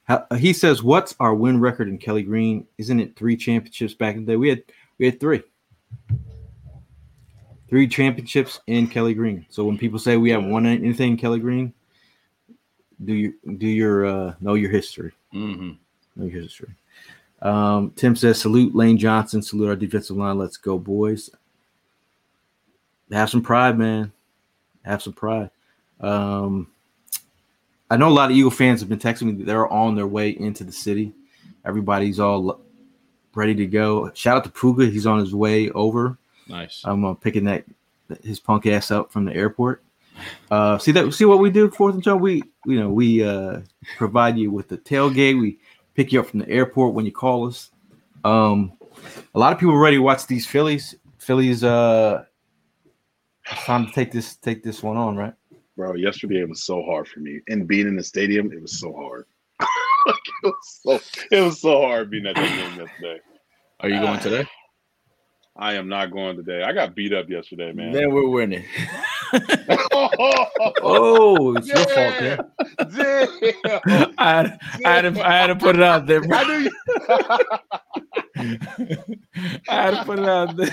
how, he says, "What's our win record in Kelly Green? Isn't it three championships back in the day? We had we had three, three championships in Kelly Green. So when people say we haven't won anything Kelly Green, do you do your uh, know your history? hmm Know your history." Um, Tim says, "Salute Lane Johnson. Salute our defensive line. Let's go, boys." Have some pride, man. Have some pride. Um, I know a lot of Eagle fans have been texting me that they're on their way into the city. Everybody's all ready to go. Shout out to Puga. He's on his way over. Nice. I'm uh, picking that his punk ass up from the airport. Uh, see that? See what we do, Fourth and Jawn. We, you know, we uh, provide you with the tailgate. We pick you up from the airport when you call us. Um, a lot of people already watch these Phillies. Phillies. Uh, time to take this take this one on, right? Bro, yesterday it was so hard for me. And being in the stadium, it was so hard. [laughs] Like, it was so it was so hard being at that game yesterday. Are you going today? I am not going today. I got beat up yesterday, man. Then we're winning. [laughs] Oh, it's your fault, Yeah. Damn. I had, I, had to, I had to put it out there. bro. I knew you. [laughs] I had to put it out there.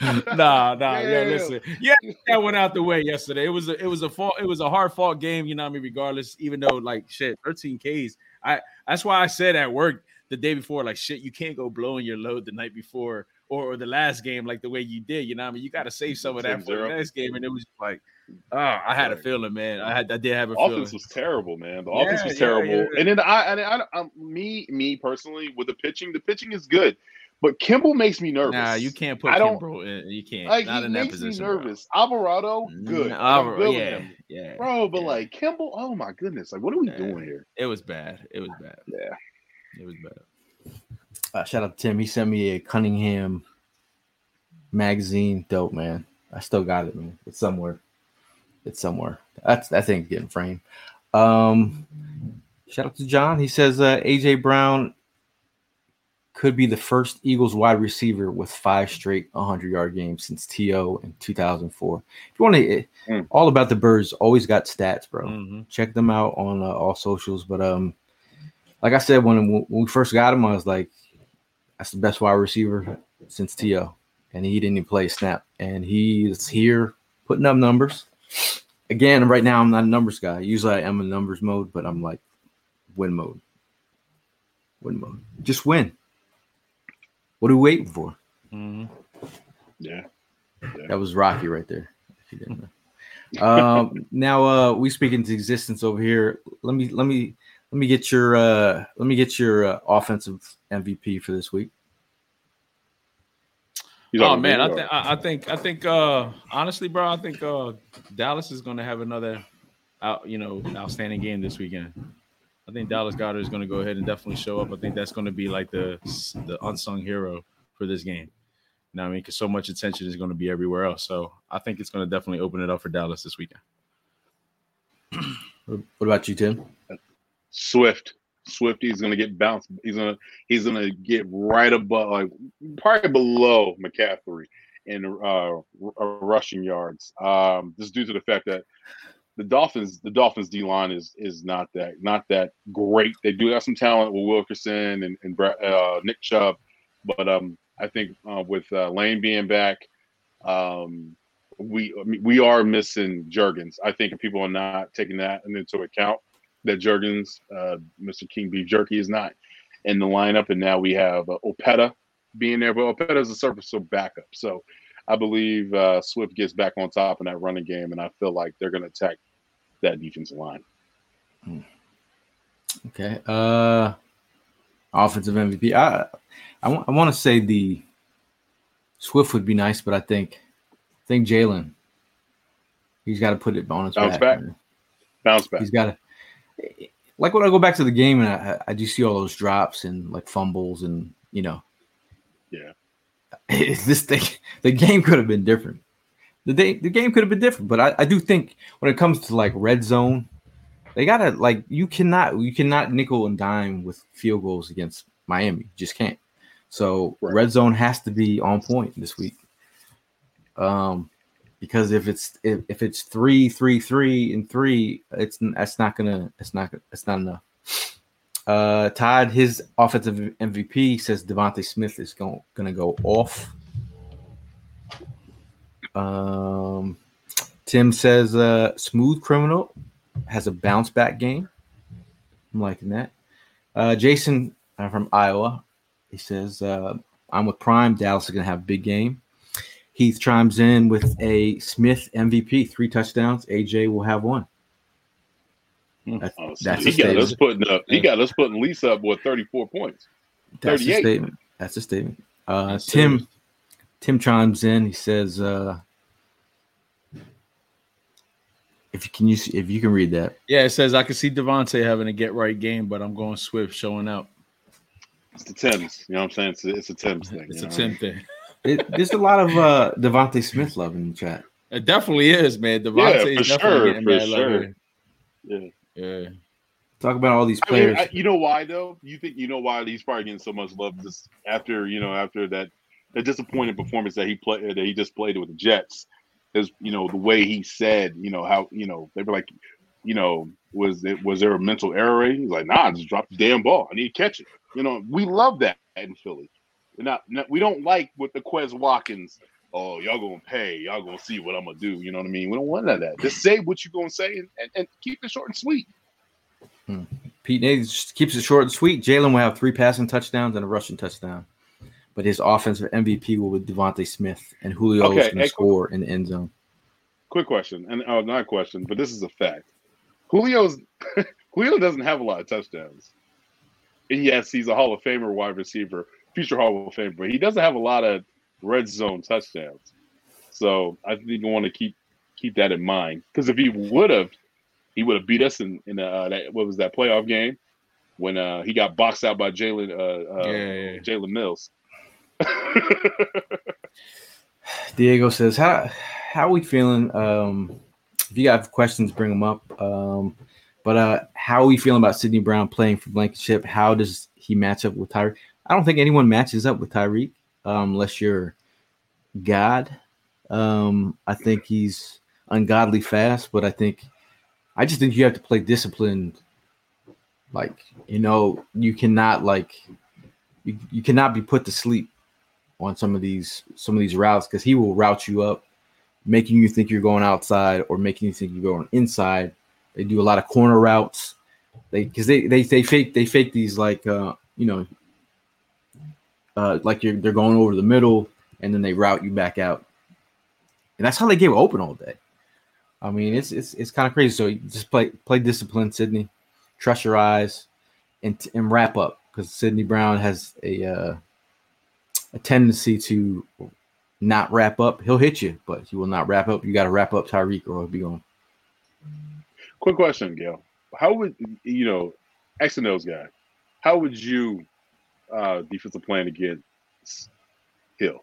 [laughs] nah, nah, yeah, Yeah. listen. Yeah, that went out the way yesterday. It was a it was a fault, it was a hard fought game, you know what I mean, regardless, even though like shit, 13 Ks. I that's why I said at work the day before, like shit, you can't go blowing your load the night before or, or the last game like the way you did, you know what I mean? You gotta save some of that for the next game. And it was like, oh, I had a feeling, man. I had I did have a offense feeling. was terrible, man. The Yeah, offense was yeah, terrible, yeah. and then I, and I, um, me, me personally, with the pitching, the pitching is good, but Kimbrel makes me nervous. Nah, you can't put I don't- Kimbrel in. You can't. Like Not he in that makes me position. bro. nervous. Alvarado, good. Mm, good with yeah, him. yeah, bro. But yeah. like Kimbrel, oh my goodness, like what are we Yeah. doing here? It was bad. It was bad. Yeah. It was bad. Uh, shout out to Tim. He sent me a Cunningham magazine. Dope, man. I still got it, man. It's somewhere. It's somewhere. That's that thing's getting framed. Um, shout out to John. He says uh, AJ Brown could be the first Eagles wide receiver with five straight 100 yard games since TO in 2004. If you want to, Mm. all about the birds, always got stats, bro Mhm. check them out on uh, all socials. But um, like I said, when when we first got him, I was like, that's the best wide receiver since T.O. And he didn't even play a snap, and he's here putting up numbers. Again, right now I'm not a numbers guy. Usually I am in numbers mode, but I'm like win mode. Win mode. Just win. What are we waiting for? Mhm. Yeah, That was Rocky right there. If you didn't know. [laughs] um, now uh, we speak into existence over here. Let me let me let me get your uh, let me get your uh, offensive MVP for this week. Oh man, I or- think I I think I think uh honestly, bro, I think uh Dallas is gonna have another out, you know, outstanding game this weekend. I think Dallas Goedert is gonna go ahead and definitely show up. I think that's gonna be like the the unsung hero for this game. You know what I mean? Because so much attention is gonna be everywhere else. So I think it's gonna definitely open it up for Dallas this weekend. What what about you, Tim? Swift. Swift, he's gonna get bounced. He's gonna he's gonna get right above, like probably below McCaffrey in uh, uh, rushing yards. Um, just due to the fact that the Dolphins, the Dolphins D line is is not that not that great. They do have some talent with Wilkerson and, and uh, Nick Chubb, but um, I think uh, with uh, Lane being back, um, we we are missing Jurgens. I think people are not taking that into account that Jurgens, uh, Mr. King Beef Jerky, is not in the lineup, and now we have uh, Opeta being there, but Opeta is a service of backup. So I believe uh, Swift gets back on top in that running game, and I feel like they're going to attack that defensive line. Okay. Uh, offensive MVP. I I want to say the Swift would be nice, but I think I think Jalen. He's got to put it on his Bounce back. back. Bounce back. He's got to. Like when I go back to the game and I, I do see all those drops and like fumbles and you know, Yeah. [laughs] this thing the game could have been different. The day the game could have been different, but I, I do think when it comes to like red zone, they gotta like you cannot you cannot nickel and dime with field goals against Miami. You just can't. So Right. red zone has to be on point this week. Um because if it's if, if it's three, three, three, and three, it's that's not gonna it's not it's not enough. Uh Todd, his offensive MVP says DeVonta Smith is going gonna go off. Um Tim says uh smooth criminal has a bounce back game. I'm liking that. Uh Jason uh, from Iowa, he says uh I'm with Prime. Dallas is gonna have a big game. Heath chimes in with a Smith MVP, three touchdowns. AJ will have one. That's, Oh, so that's he a got us statement. putting up. He got us putting Lisa up with 34 points. That's a 38. statement. That's a statement. Uh, Yes, sir. Tim Tim chimes in. He says, uh, "If you can use, if you can read that, Yeah, it says I can see DeVonta having a get right game, but I'm going Swift showing out. It's the Tims. You know what I'm saying? It's a, it's a Tims thing. It's a know? Tim thing. It, there's a lot of uh, DeVonta Smith love in the chat. It definitely is, man. DeVonta for is definitely sure, getting for mad sure. like Yeah. Yeah. Talk about all these I mean, players. I, you know why though? You think you know why he's probably getting so much love just after you know after that that disappointing performance that he played that he just played with the Jets is you know the way he said you know how you know they were like you know was it was there a mental error? He's like nah, just drop the damn ball. I need to catch it. You know we love that in Philly. Not, not we don't like what the Quez Watkins. Oh, y'all gonna pay? Y'all gonna see what I'm gonna do? You know what I mean? We don't want none of that. Just say what you're gonna say and, and, and keep it short and sweet. Hmm. Pete Nate just keeps it short and sweet. Jalen will have three passing touchdowns and a rushing touchdown. But his offensive MVP will be DeVonta Smith, and Julio Okay, is going to score in the end zone. Quick question, and oh, not a question, but this is a fact. Julio's [laughs] Julio doesn't have a lot of touchdowns, and yes, he's a Hall of Famer wide receiver, future Hall of Fame, but he doesn't have a lot of red zone touchdowns. So I think you want to keep keep that in mind because if he would have, he would have beat us in in uh, that what was that playoff game when uh, he got boxed out by Jalen uh, uh, Yeah, yeah, yeah. Jalen Mills. [laughs] Diego says, "How how are we feeling? Um, if you have questions, bring them up. Um, but uh, how are we feeling about Sydney Brown playing for Blankenship? How does he match up with Tyreek? I don't think anyone matches up with Tyreek um, unless you're God. Um, I think he's ungodly fast, but I think I just think you have to play disciplined. Like you know, you cannot like you, you cannot be put to sleep on some of these some of these routes because he will route you up, making you think you're going outside or making you think you're going inside. They do a lot of corner routes. They because they, they they fake they fake these like uh you know uh like you're they're going over the middle and then they route you back out. And that's how they get open all day. I mean, it's it's it's kind of crazy. So just play play discipline, Sydney. Trust your eyes and and wrap up because Sydney Brown has a uh, a tendency to not wrap up. He'll hit you, but he will not wrap up. You got to wrap up Tyreek or he'll be gone. Quick question, Gayle. How would you know X and O's guy? How would you uh defensive plan against Hill?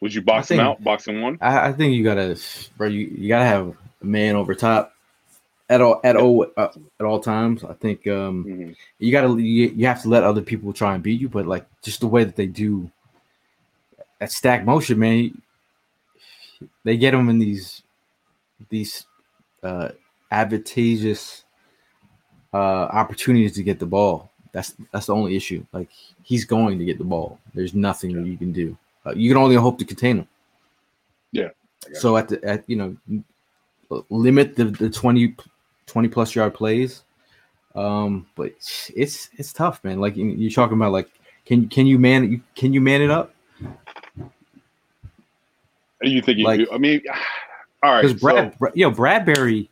Would you box think- him out, box him one? I, I think you gotta, bro. You, you gotta have a man over top at all at all uh, at all times. I think um Mhm. you gotta you, you have to let other people try and beat you, but like just the way that they do that stack motion, man. They get them in these these uh advantageous uh opportunities to get the ball. That's that's the only issue. Like he's going to get the ball. There's nothing that you can do. Uh, you can only hope to contain him. Yeah, So at the at you know limit the the 20, 20 plus yard plays. Um, but it's it's tough, man. Like you- you're talking about, like can can you man you can you man it up? You think you Like- do? I mean, all right. Because Brad, so, Bra- yo, Bradberry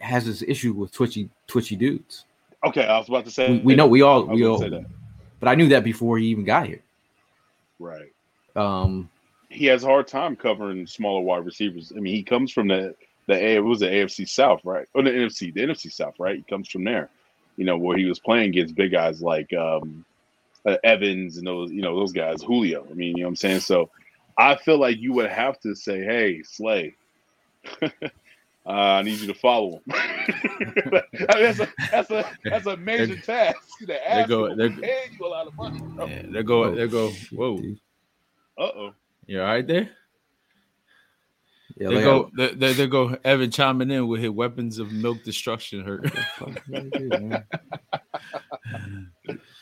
has this issue with twitchy twitchy dudes. Okay, I was about to say. We, we know we all we all, but I knew that before he even got here. Right. Um, He has a hard time covering smaller wide receivers. I mean, he comes from the the A. It was the AFC South, right? Or the NFC, the NFC South, right? He comes from there. You know, where he was playing against big guys like um, uh, Evans and those, you know, those guys, Julio. I mean, you know what I'm saying? So I feel like you would have to say, hey, Slay, [laughs] uh, I need you to follow him. [laughs] I mean, that's, a, that's, a, that's a major task to ask go- they're- I'm paying you a lot of money. Yeah, there go, there go. Whoa, Uh-oh. you all right there? yeah, There like, go, there, there, there go. Evan chiming in with his weapons of milk destruction. Hurt. [laughs]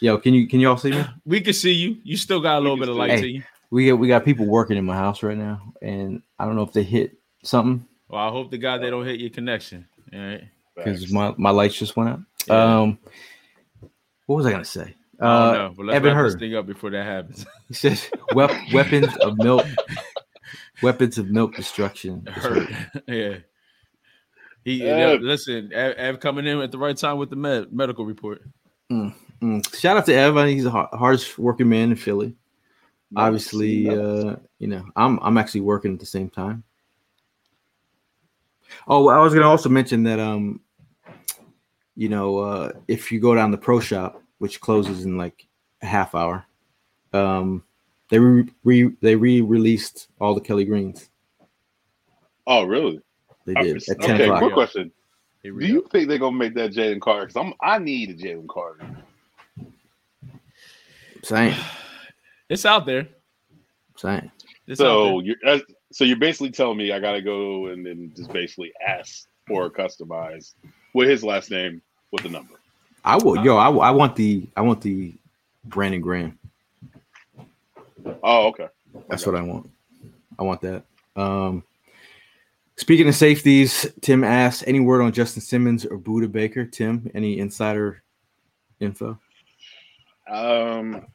yo, can you can you all see me? we can see you. You still got a little bit of light you. to you. We got we got people working in my house right now, and I don't know if they hit something Well, I hope the God they don't hit your connection. All right. because my, my lights just went out. Yeah. Um, what was I gonna say? I don't Uh, know, but let's Evan wrap this thing up before that happens. [laughs] He says wep- [laughs] weapons of milk, weapons of milk destruction. is Hurt. hurt. [laughs] yeah. He Ev. listen. Ev, Ev coming in at the right time with the med, medical report. Mm. Shout out to Evan. He's a har- hardest working man in Philly. Obviously, uh, you know, I'm I'm actually working at the same time. Oh, I was gonna also mention that um, you know, uh, if you go down the pro shop, which closes in like a half hour, um, they re, re they re-released all the Kelly Greens. Oh, really? They did at ten Okay, o'clock. quick question. Do you think they're gonna make that Jalen Carter? Because I'm I need a Jalen Carter. Saying, [sighs] It's out there. saying. It's out So there. you're so you're basically telling me I gotta go and then just basically ask for a customized with his last name with the number. I will, yo, I, I want the I want the Brandon Graham. Oh, okay. That's what I want. I want that. Um, speaking of safeties, Tim asked, any word on Justin Simmons or Budda Baker? Tim, any insider info? Um,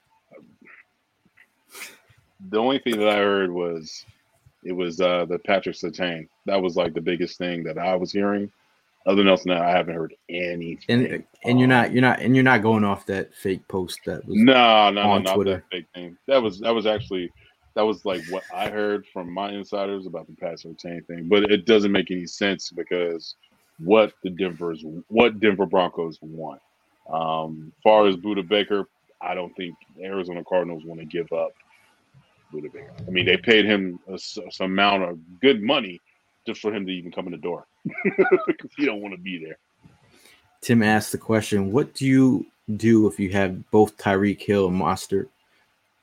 the only thing that I heard was it was uh the Patrick Surtain. That was like the biggest thing that I was hearing. Other than else, no, I haven't heard anything. And and you're not you're not and you're not going off that fake post that was No, no, no, on not Twitter. that fake thing. That was that was actually that was like what I heard from my insiders about the Pat Surtain thing. But it doesn't make any sense because what the Denver's what Denver Broncos want. Um, far as Budda Baker, I don't think Arizona Cardinals want to give up I mean, they paid him a, some amount of good money just for him to even come in the door [laughs] because he don't want to be there. Tim asked the question, what do you do if you have both Tyreek Hill and Mostert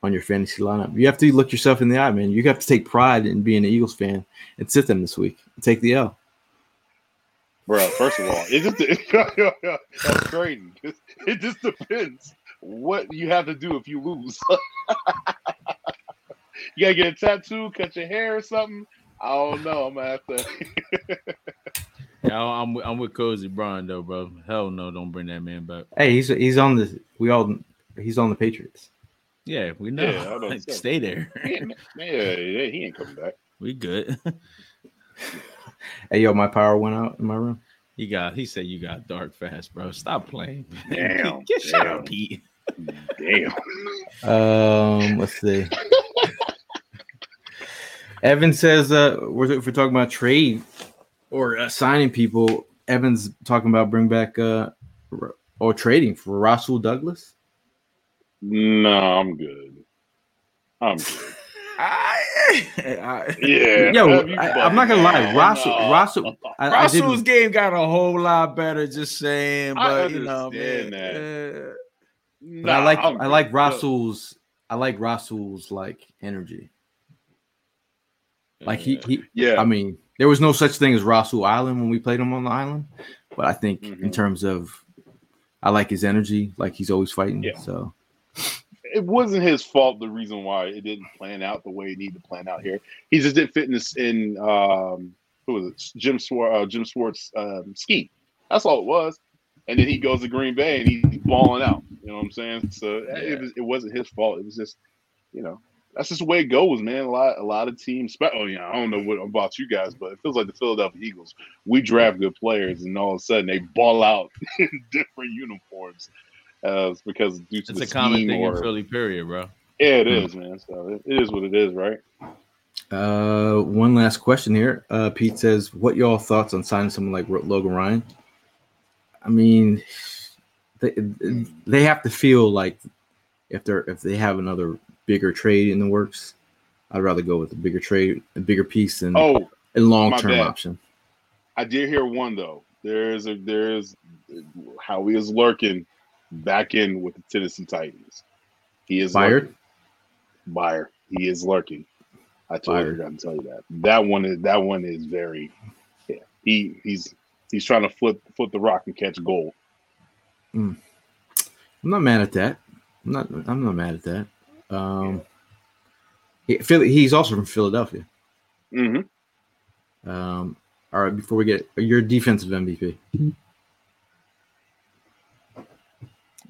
on your fantasy lineup? You have to look yourself in the eye, man. You have to take pride in being an Eagles fan and sit them this week. Take the L. Bro, first of all, it just [laughs] that's crazy. It just depends what you have to do if you lose. [laughs] you gotta get a tattoo, cut your hair or something. I don't know. I'm gonna have to. [laughs] Yeah, I'm with- I'm with Cozy Brian though, bro. Hell no, don't bring that man back. Hey, he's he's on the we all he's on the Patriots. Yeah, we know. Yeah, I [laughs] know. Like, stay there. Yeah, yeah, he ain't coming back. we good. Hey yo, my power went out in my room. He got. He said you got dark fast, bro. Stop playing. [laughs] Damn, Get shut damn. up, Pete. Damn. Um, let's see. Evan says, uh, if we're talking about trade or uh, signing people, Evan's talking about bring back uh, or trading for Rasul Douglas. No, I'm good. I'm good. [laughs] I, Yeah. Yo, I, I'm not gonna lie, Rasul, No. Rasul, I, I Rasul's didn't, game got a whole lot better. Just saying, I but you know, understand man, that. uh, but I like, I'm I like good. Rasul's, I like Rasul's like energy. Like he, he, Yeah. I mean, there was no such thing as Rasul Island when we played him on the island, but I think in Mhm. terms of, I like his energy. Like he's always fighting. Yeah. So it wasn't his fault. The reason why it didn't plan out the way it needed to plan out here, he just did fitness in um, who was it? Jim Schwartz, uh, Jim Schwartz um, ski. That's all it was. And then he goes to Green Bay and he's balling out. You know what I'm saying? So it, was, it wasn't his fault. It was just, you know, that's just the way it goes, man. A lot, a lot of teams. Oh yeah, I don't know what about you guys, but it feels like the Philadelphia Eagles. We draft good players, and all of a sudden they ball out [laughs] in different uniforms. Uh, it's because due to it's the a common thing or, in Philly, period, bro. yeah, it is, man. So it, it is what it is, right? Uh, one last question here. Uh, Pete says, "What y'all thoughts on signing someone like Logan Ryan?" I mean, they they have to feel like if they're if they have another bigger trade in the works, I'd rather go with a bigger trade, a bigger piece, and Oh, a long term option. I did hear one though. There is a there is how he is lurking back in with the Tennessee Titans. He is Fired? lurking. Buyer. He is lurking. I told you I can tell you that. That one is that one is very yeah. He he's he's trying to flip flip the rock and catch gold. Hmm. I'm not mad at that. I'm not. I'm not mad at that. Um, he, Philly, he's also from Philadelphia. Mm-hmm. Um, all right, before we get your defensive MVP.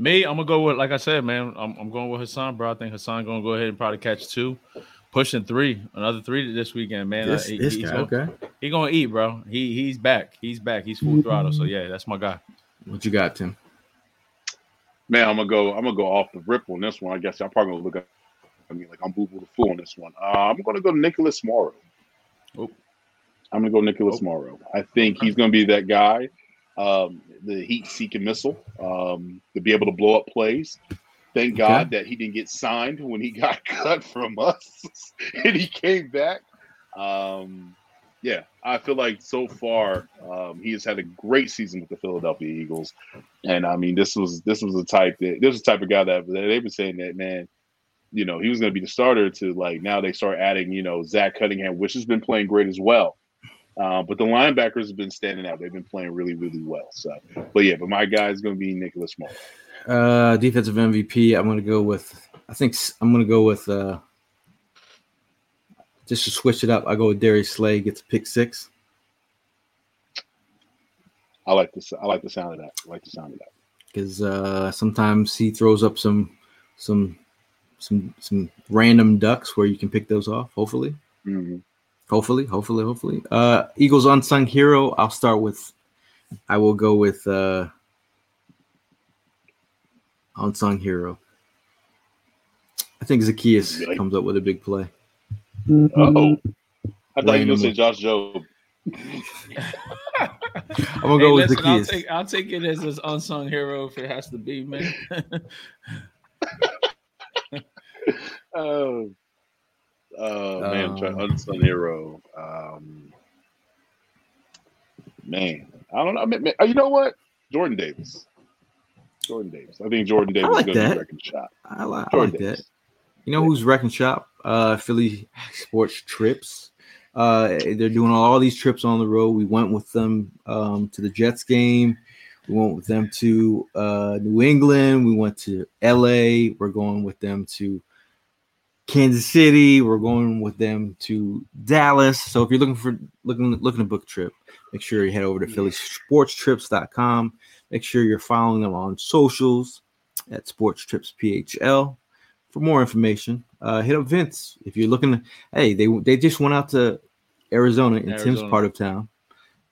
Me, I'm gonna go with like I said, man. I'm, I'm going with Haason, bro. I think Haason gonna go ahead and probably catch two, pushing three, another three this weekend, man. This, Uh, he- this he's guy, gonna, okay. he gonna eat, bro. He he's back. He's back. He's full throttle. So yeah, that's my guy. What you got, Tim? Man, I'm gonna go. I'm gonna go off the rip on this one. I guess I'm probably gonna look at I mean, like I'm boo boo the fool on this one. Uh, I'm gonna go Nicholas Morrow. Oh. I'm gonna go Nicholas Oh. Morrow. I think he's gonna be that guy, um, the heat-seeking missile, um, to be able to blow up plays. Thank God that he didn't get signed when he got [laughs] cut from us, [laughs] and he came back. Um, yeah, I feel like so far um, he has had a great season with the Philadelphia Eagles, and I mean this was this was the type that this was the type of guy that, that they were saying that man, you know, he was going to be the starter. To like now they start adding you know Zach Cunningham, which has been playing great as well. Uh, but the linebackers have been standing out. They've been playing really, really well. So, but yeah, but my guy is going to be Nicholas Moore. Uh, defensive MVP. I'm gonna go with. I think I'm gonna go with uh, just to switch it up, I go with Darius Slay gets a pick six. I like this. I like the sound of that. I like the sound of that. because uh, sometimes he throws up some some some some random ducks where you can pick those off. Hopefully, Mhm. hopefully, hopefully, hopefully. Uh, Eagles unsung hero. I'll start with. I will go with uh, unsung hero. I think Zacchaeus Really? comes up with a big play. Oh, I thought you were gonna say Josh Jobe. [laughs] I'm gonna go Hey, with listen, I'll take I'll take it as this unsung hero if it has to be, man. [laughs] Oh, oh man, try Um, unsung hero. Um, man, I don't know. I mean, you know what? Jordan Davis. Jordan Davis. I think Jordan Davis like is going to that. be wrecking shop. I, li- I Jordan like Davis. that. You know who's wrecking shop? Uh, Philly Sports Trips. Uh, they're doing all these trips on the road. We went with them um, to the Jets game. We went with them to uh, New England. We went to LA. We're going with them to Kansas City. We're going with them to Dallas. So if you're looking for looking looking to book a trip, make sure you head over to phillysportstrips.com. Make sure you're following them on socials at Sports Trips PHL for more information. Uh, hit up Vince if you're looking. hey, they they just went out to Arizona in Tim's part of town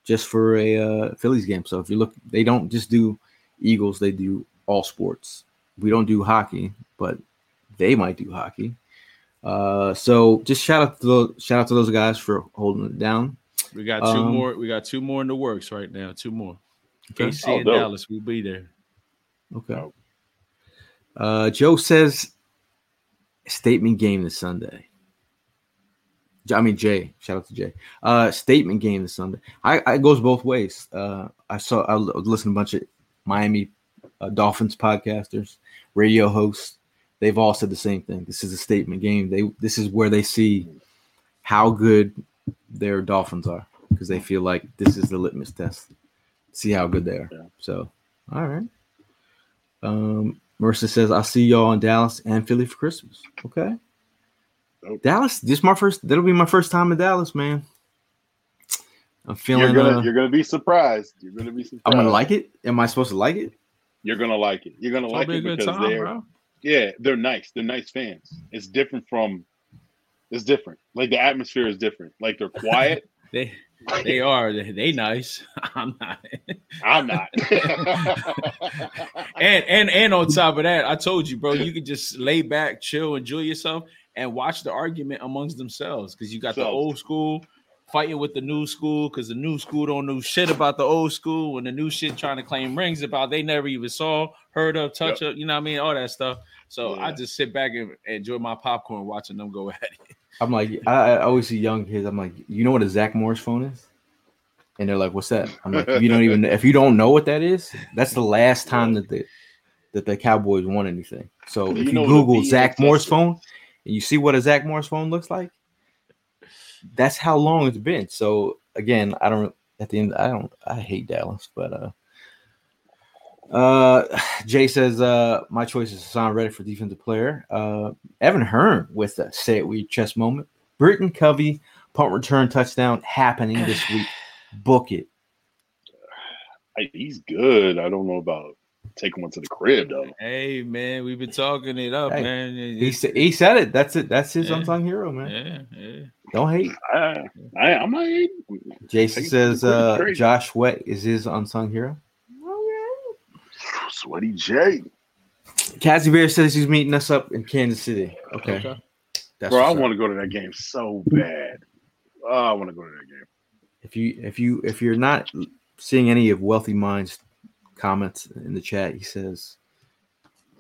just for a uh, Phillies game. So if you look, they don't just do Eagles; they do all sports. We don't do hockey, but they might do hockey. Uh, so just shout out to those shout out to those guys for holding it down. we got two Um, more. We got two more in the works right now. Two more. Okay. KC Oh, and dope. Dallas. We'll be there. Okay. Uh, Joe says statement game this Sunday. I mean Jay. Shout out to Jay. Uh, statement game this Sunday. I, I it goes both ways. Uh, I saw I listened to a bunch of Miami uh, Dolphins podcasters, radio hosts. They've all said the same thing. This is a statement game. They this is where they see how good their Dolphins are because they feel like this is the litmus test. See how good they are. Yeah. So, all right. Um, Marissa says, "I'll see y'all in Dallas and Philly for Christmas." Okay. Dope. Dallas. This is my first. That'll be my first time in Dallas, man. I'm feeling. You're gonna uh, you're gonna be surprised. You're gonna be surprised. I'm gonna like it. Am I supposed to like it? You're gonna like it. You're gonna It's like gonna it a good because time, they're bro. yeah, they're nice. They're nice fans. It's different from. It's different. Like the atmosphere is different. Like they're quiet. [laughs] They they are. They, nice. [laughs] I'm not. I'm not. [laughs] and and and on top of that, I told you, bro, you can just lay back, chill, enjoy yourself, and watch the argument amongst themselves. Because you got the old school fighting with the new school, because the new school don't know shit about the old school, and the new shit trying to claim rings about they never even saw, heard of, touch up, you know what I mean, all that stuff. So I just sit back and enjoy my popcorn watching them go [laughs] at it. I'm like, I, I always see young kids. I'm like, you know what a Zach Morris phone is? And they're like, what's that? I'm like, if you don't even [laughs] if you don't know what that is, that's the last time that the that the Cowboys won anything. So You if you know Google Zach Morris phone and you see what a Zach Morris phone looks like, that's how long it's been. So again, I don't at the end, I don't I hate Dallas, but uh uh [sighs] Jay says uh my choice is Haason Reddick for defensive player. Uh Evan Hearn with a say it with chess chest moment. Britton Covey punt return touchdown happening this [sighs] week. Book it. Hey, he's good. I don't know about taking one to the crib though. Hey man, we've been talking it up, Hey, man. He said he said it. That's it. That's his Yeah. unsung hero, man. yeah, yeah. Don't hate. I, I I'm not. Jason says uh. Josh Sweat is his unsung hero. Sweaty J. Cassie Bear says he's meeting us up in Kansas City. Okay. Okay. That's Bro, I want to go to that game so bad. Oh, I want to go to that game. if you if you if you're not seeing any of Wealthy Minds comments in the chat, he says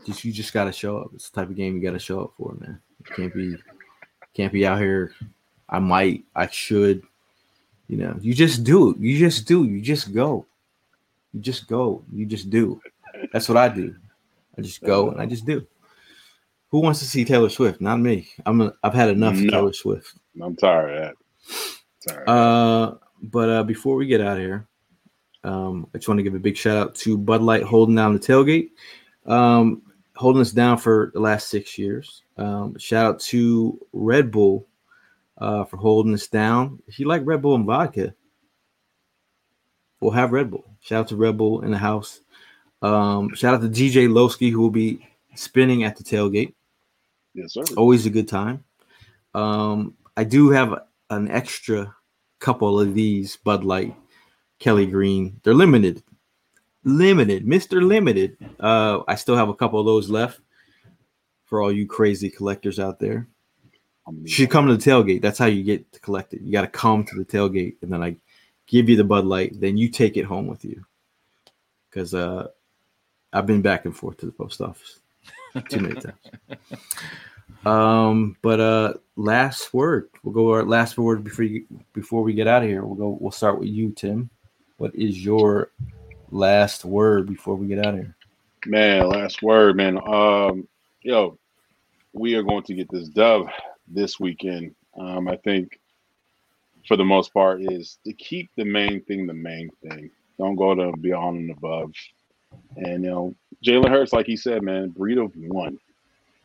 just you just gotta show up. It's the type of game you gotta show up for, man. You can't be can't be out here. I might, I should, you know, you just do. You just do. You just go. You just go. You just do. That's what I do. I just go and I just do. Who wants to see Taylor Swift? Not me. I'm a, I've had enough of No. Taylor Swift. I'm tired of that. Tired. Uh, but uh, before we get out of here, um, I just want to give a big shout out to Bud Light holding down the tailgate, um, holding us down for the last six years. Um, shout out to Red Bull uh, for holding us down. If you like Red Bull and vodka, we'll have Red Bull. Shout out to Red Bull in the house. Um, shout out to DJ Lowski, who will be spinning at the tailgate. Yes, sir. Always a good time. Um, I do have an extra couple of these Bud Light Kelly Green. They're limited. Limited, Mr. Limited. Uh, I still have a couple of those left for all you crazy collectors out there. You should come to the tailgate. That's how you get to collect it. You got to come to the tailgate, and then I give you the Bud Light. Then you take it home with you. Because uh, I've been back and forth to the post office too many times. Um, but uh, last word. We'll go our last word before you, before we get out of here. We'll go. We'll start with you, Tim. What is your last word before we get out of here? Man, last word, man. Um, yo, we are going to get this dove this weekend. Um, I think for the most part is to keep the main thing the main thing. Don't go to beyond and above. And you know, Jalen Hurts, like he said, man, breed of one.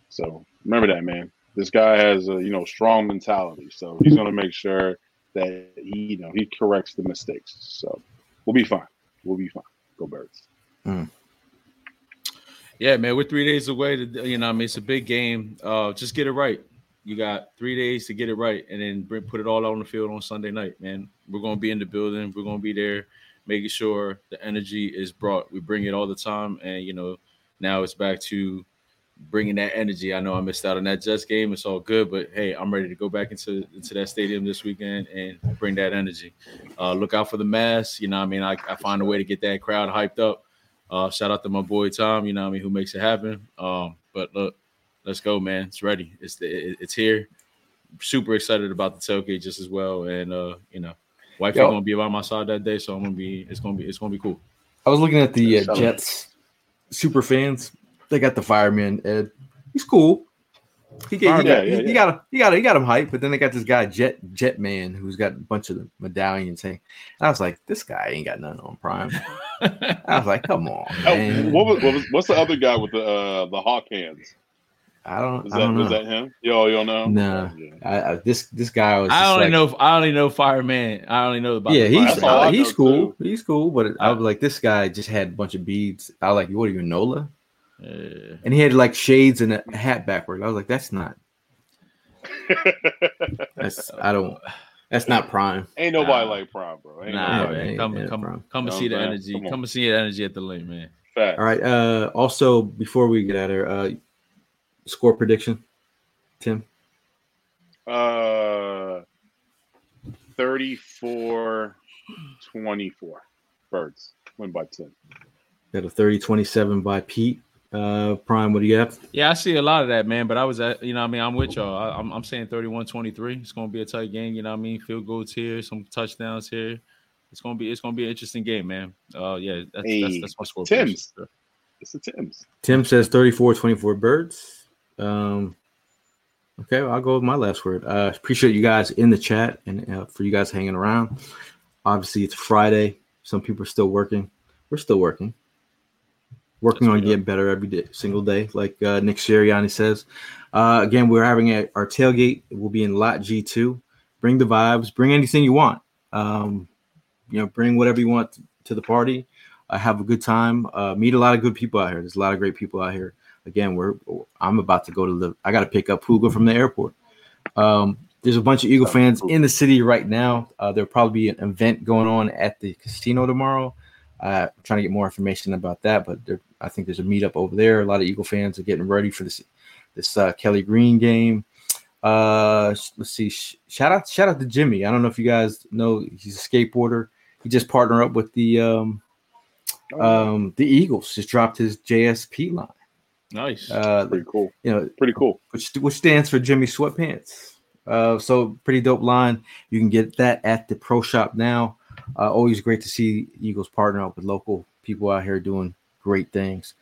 So remember that, man. This guy has a you know strong mentality, so he's gonna make sure that he you know he corrects the mistakes. So we'll be fine. We'll be fine. Go Birds. Yeah, man, we're three days away. To, you know, I mean, it's a big game. Uh, just get it right. You got three days to get it right, and then bring, put it all out on the field on Sunday night, man. We're gonna be in the building. We're gonna be there, making sure the energy is brought. We bring it all the time, and you know, now it's back to bringing that energy. I know I missed out on that Jets game. It's all good, but hey, I'm ready to go back into into that stadium this weekend and bring that energy. Uh, look out for the mass. You know, I mean, I, I find a way to get that crowd hyped up. Uh, shout out to my boy Tom. You know, I mean, who makes it happen. Um, but look, let's go, man. It's ready. It's the, it- it's here. Super excited about the tailgate just as well, and uh, you know, wife Yo. gonna be by my side that day, so I'm gonna be. It's gonna be. It's gonna be cool. I was looking at the uh, Jets super fans. They got the fireman Ed. He's cool. He, get, he, Fireman, got, yeah, he, yeah. he got him. He got he got him hyped. But then they got this guy Jet Jet Man who's got a bunch of the medallions. Hang. I was like, this guy ain't got nothing on Prime. [laughs] I was like, come on, Oh, man. what was, what was what's the other guy with the uh, the hawk hands? I don't. Is I that don't know. was that him? Yo, you don't know? No. Yeah. I, I, this this guy was. I just only like- know. I only know fireman. I only know about. Yeah, the he's uh, he's know, cool. too. He's cool. But I was like, this guy just had a bunch of beads. I was like, what are you, Nola? Yeah. And he had like shades and a hat backward. I was like, that's not. [laughs] That's I don't. That's not Prime. Ain't nobody Nah. like Prime, bro. Ain't Nah, nobody. man. man. Come, Yeah, come, bro. come and see the what energy. Come Come and see the energy at the lane, man. Fact. All right. Uh, also, before we get out of here, uh, score prediction, Tim. Uh, 34 24. Birds win by 10. Got a 30-27 by Pete. Uh, Prime, what do you have? Yeah, I see a lot of that, man. But I was at, you know, what I mean, I'm with y'all. I, I'm, I'm saying 31 23. It's going to be a tight game. You know what I mean? Field goals here, some touchdowns here. It's going to be, it's going to be an interesting game, man. Uh, yeah, that's, that's, Hey, that's my score. Tim's. It's the Tims. Tim says 34-24 birds. Um, okay, well, I'll go with my last word. Uh, appreciate you guys in the chat and uh, for you guys hanging around. Obviously, it's Friday. Some people are still working. We're still working. Working Yes, on getting better every day, single day, like uh, Nick Sirianni says. Uh, again, we're having a, our tailgate. We'll be in Lot G2. Bring the vibes. Bring anything you want. Um, you know, bring whatever you want to the party. Uh, have a good time. Uh, meet a lot of good people out here. There's a lot of great people out here. Again, we're I'm about to go to the. I got to pick up Puga from the airport. Um, there's a bunch of Eagle fans in the city right now. Uh, there'll probably be an event going on at the casino tomorrow. Uh, I'm trying to get more information about that, but there, I think there's a meetup over there. A lot of Eagle fans are getting ready for this this uh, Kelly Green game. Uh, let's see. Shout out, shout out to Jimmy. I don't know if you guys know he's a skateboarder. He just partnered up with the um, um, the Eagles. Just dropped his JSP line. Nice. Uh, Pretty cool. you know, Pretty cool. which which stands for Jimmy Sweatpants. Uh, so pretty dope line. You can get that at the pro shop now. Uh, always great to see Eagles partner up with local people out here doing great things.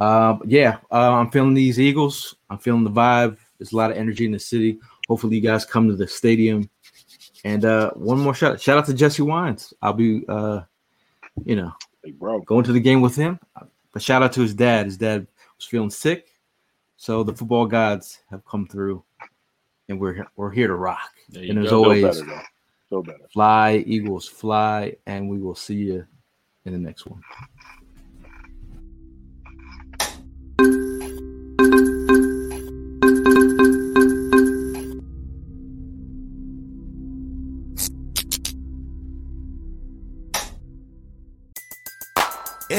Uh, yeah, uh, I'm feeling these Eagles. I'm feeling the vibe. There's a lot of energy in the city. Hopefully, you guys come to the stadium. And uh, one more shout shout out to Jesse Wines. I'll be, uh, you know, Hey, bro. going to the game with him. But shout out to his dad. His dad was feeling sick, so the football gods have come through and we're we're here to rock. And as go. Always, better, though. Feel better. fly Eagles fly, and we will see you in the next one.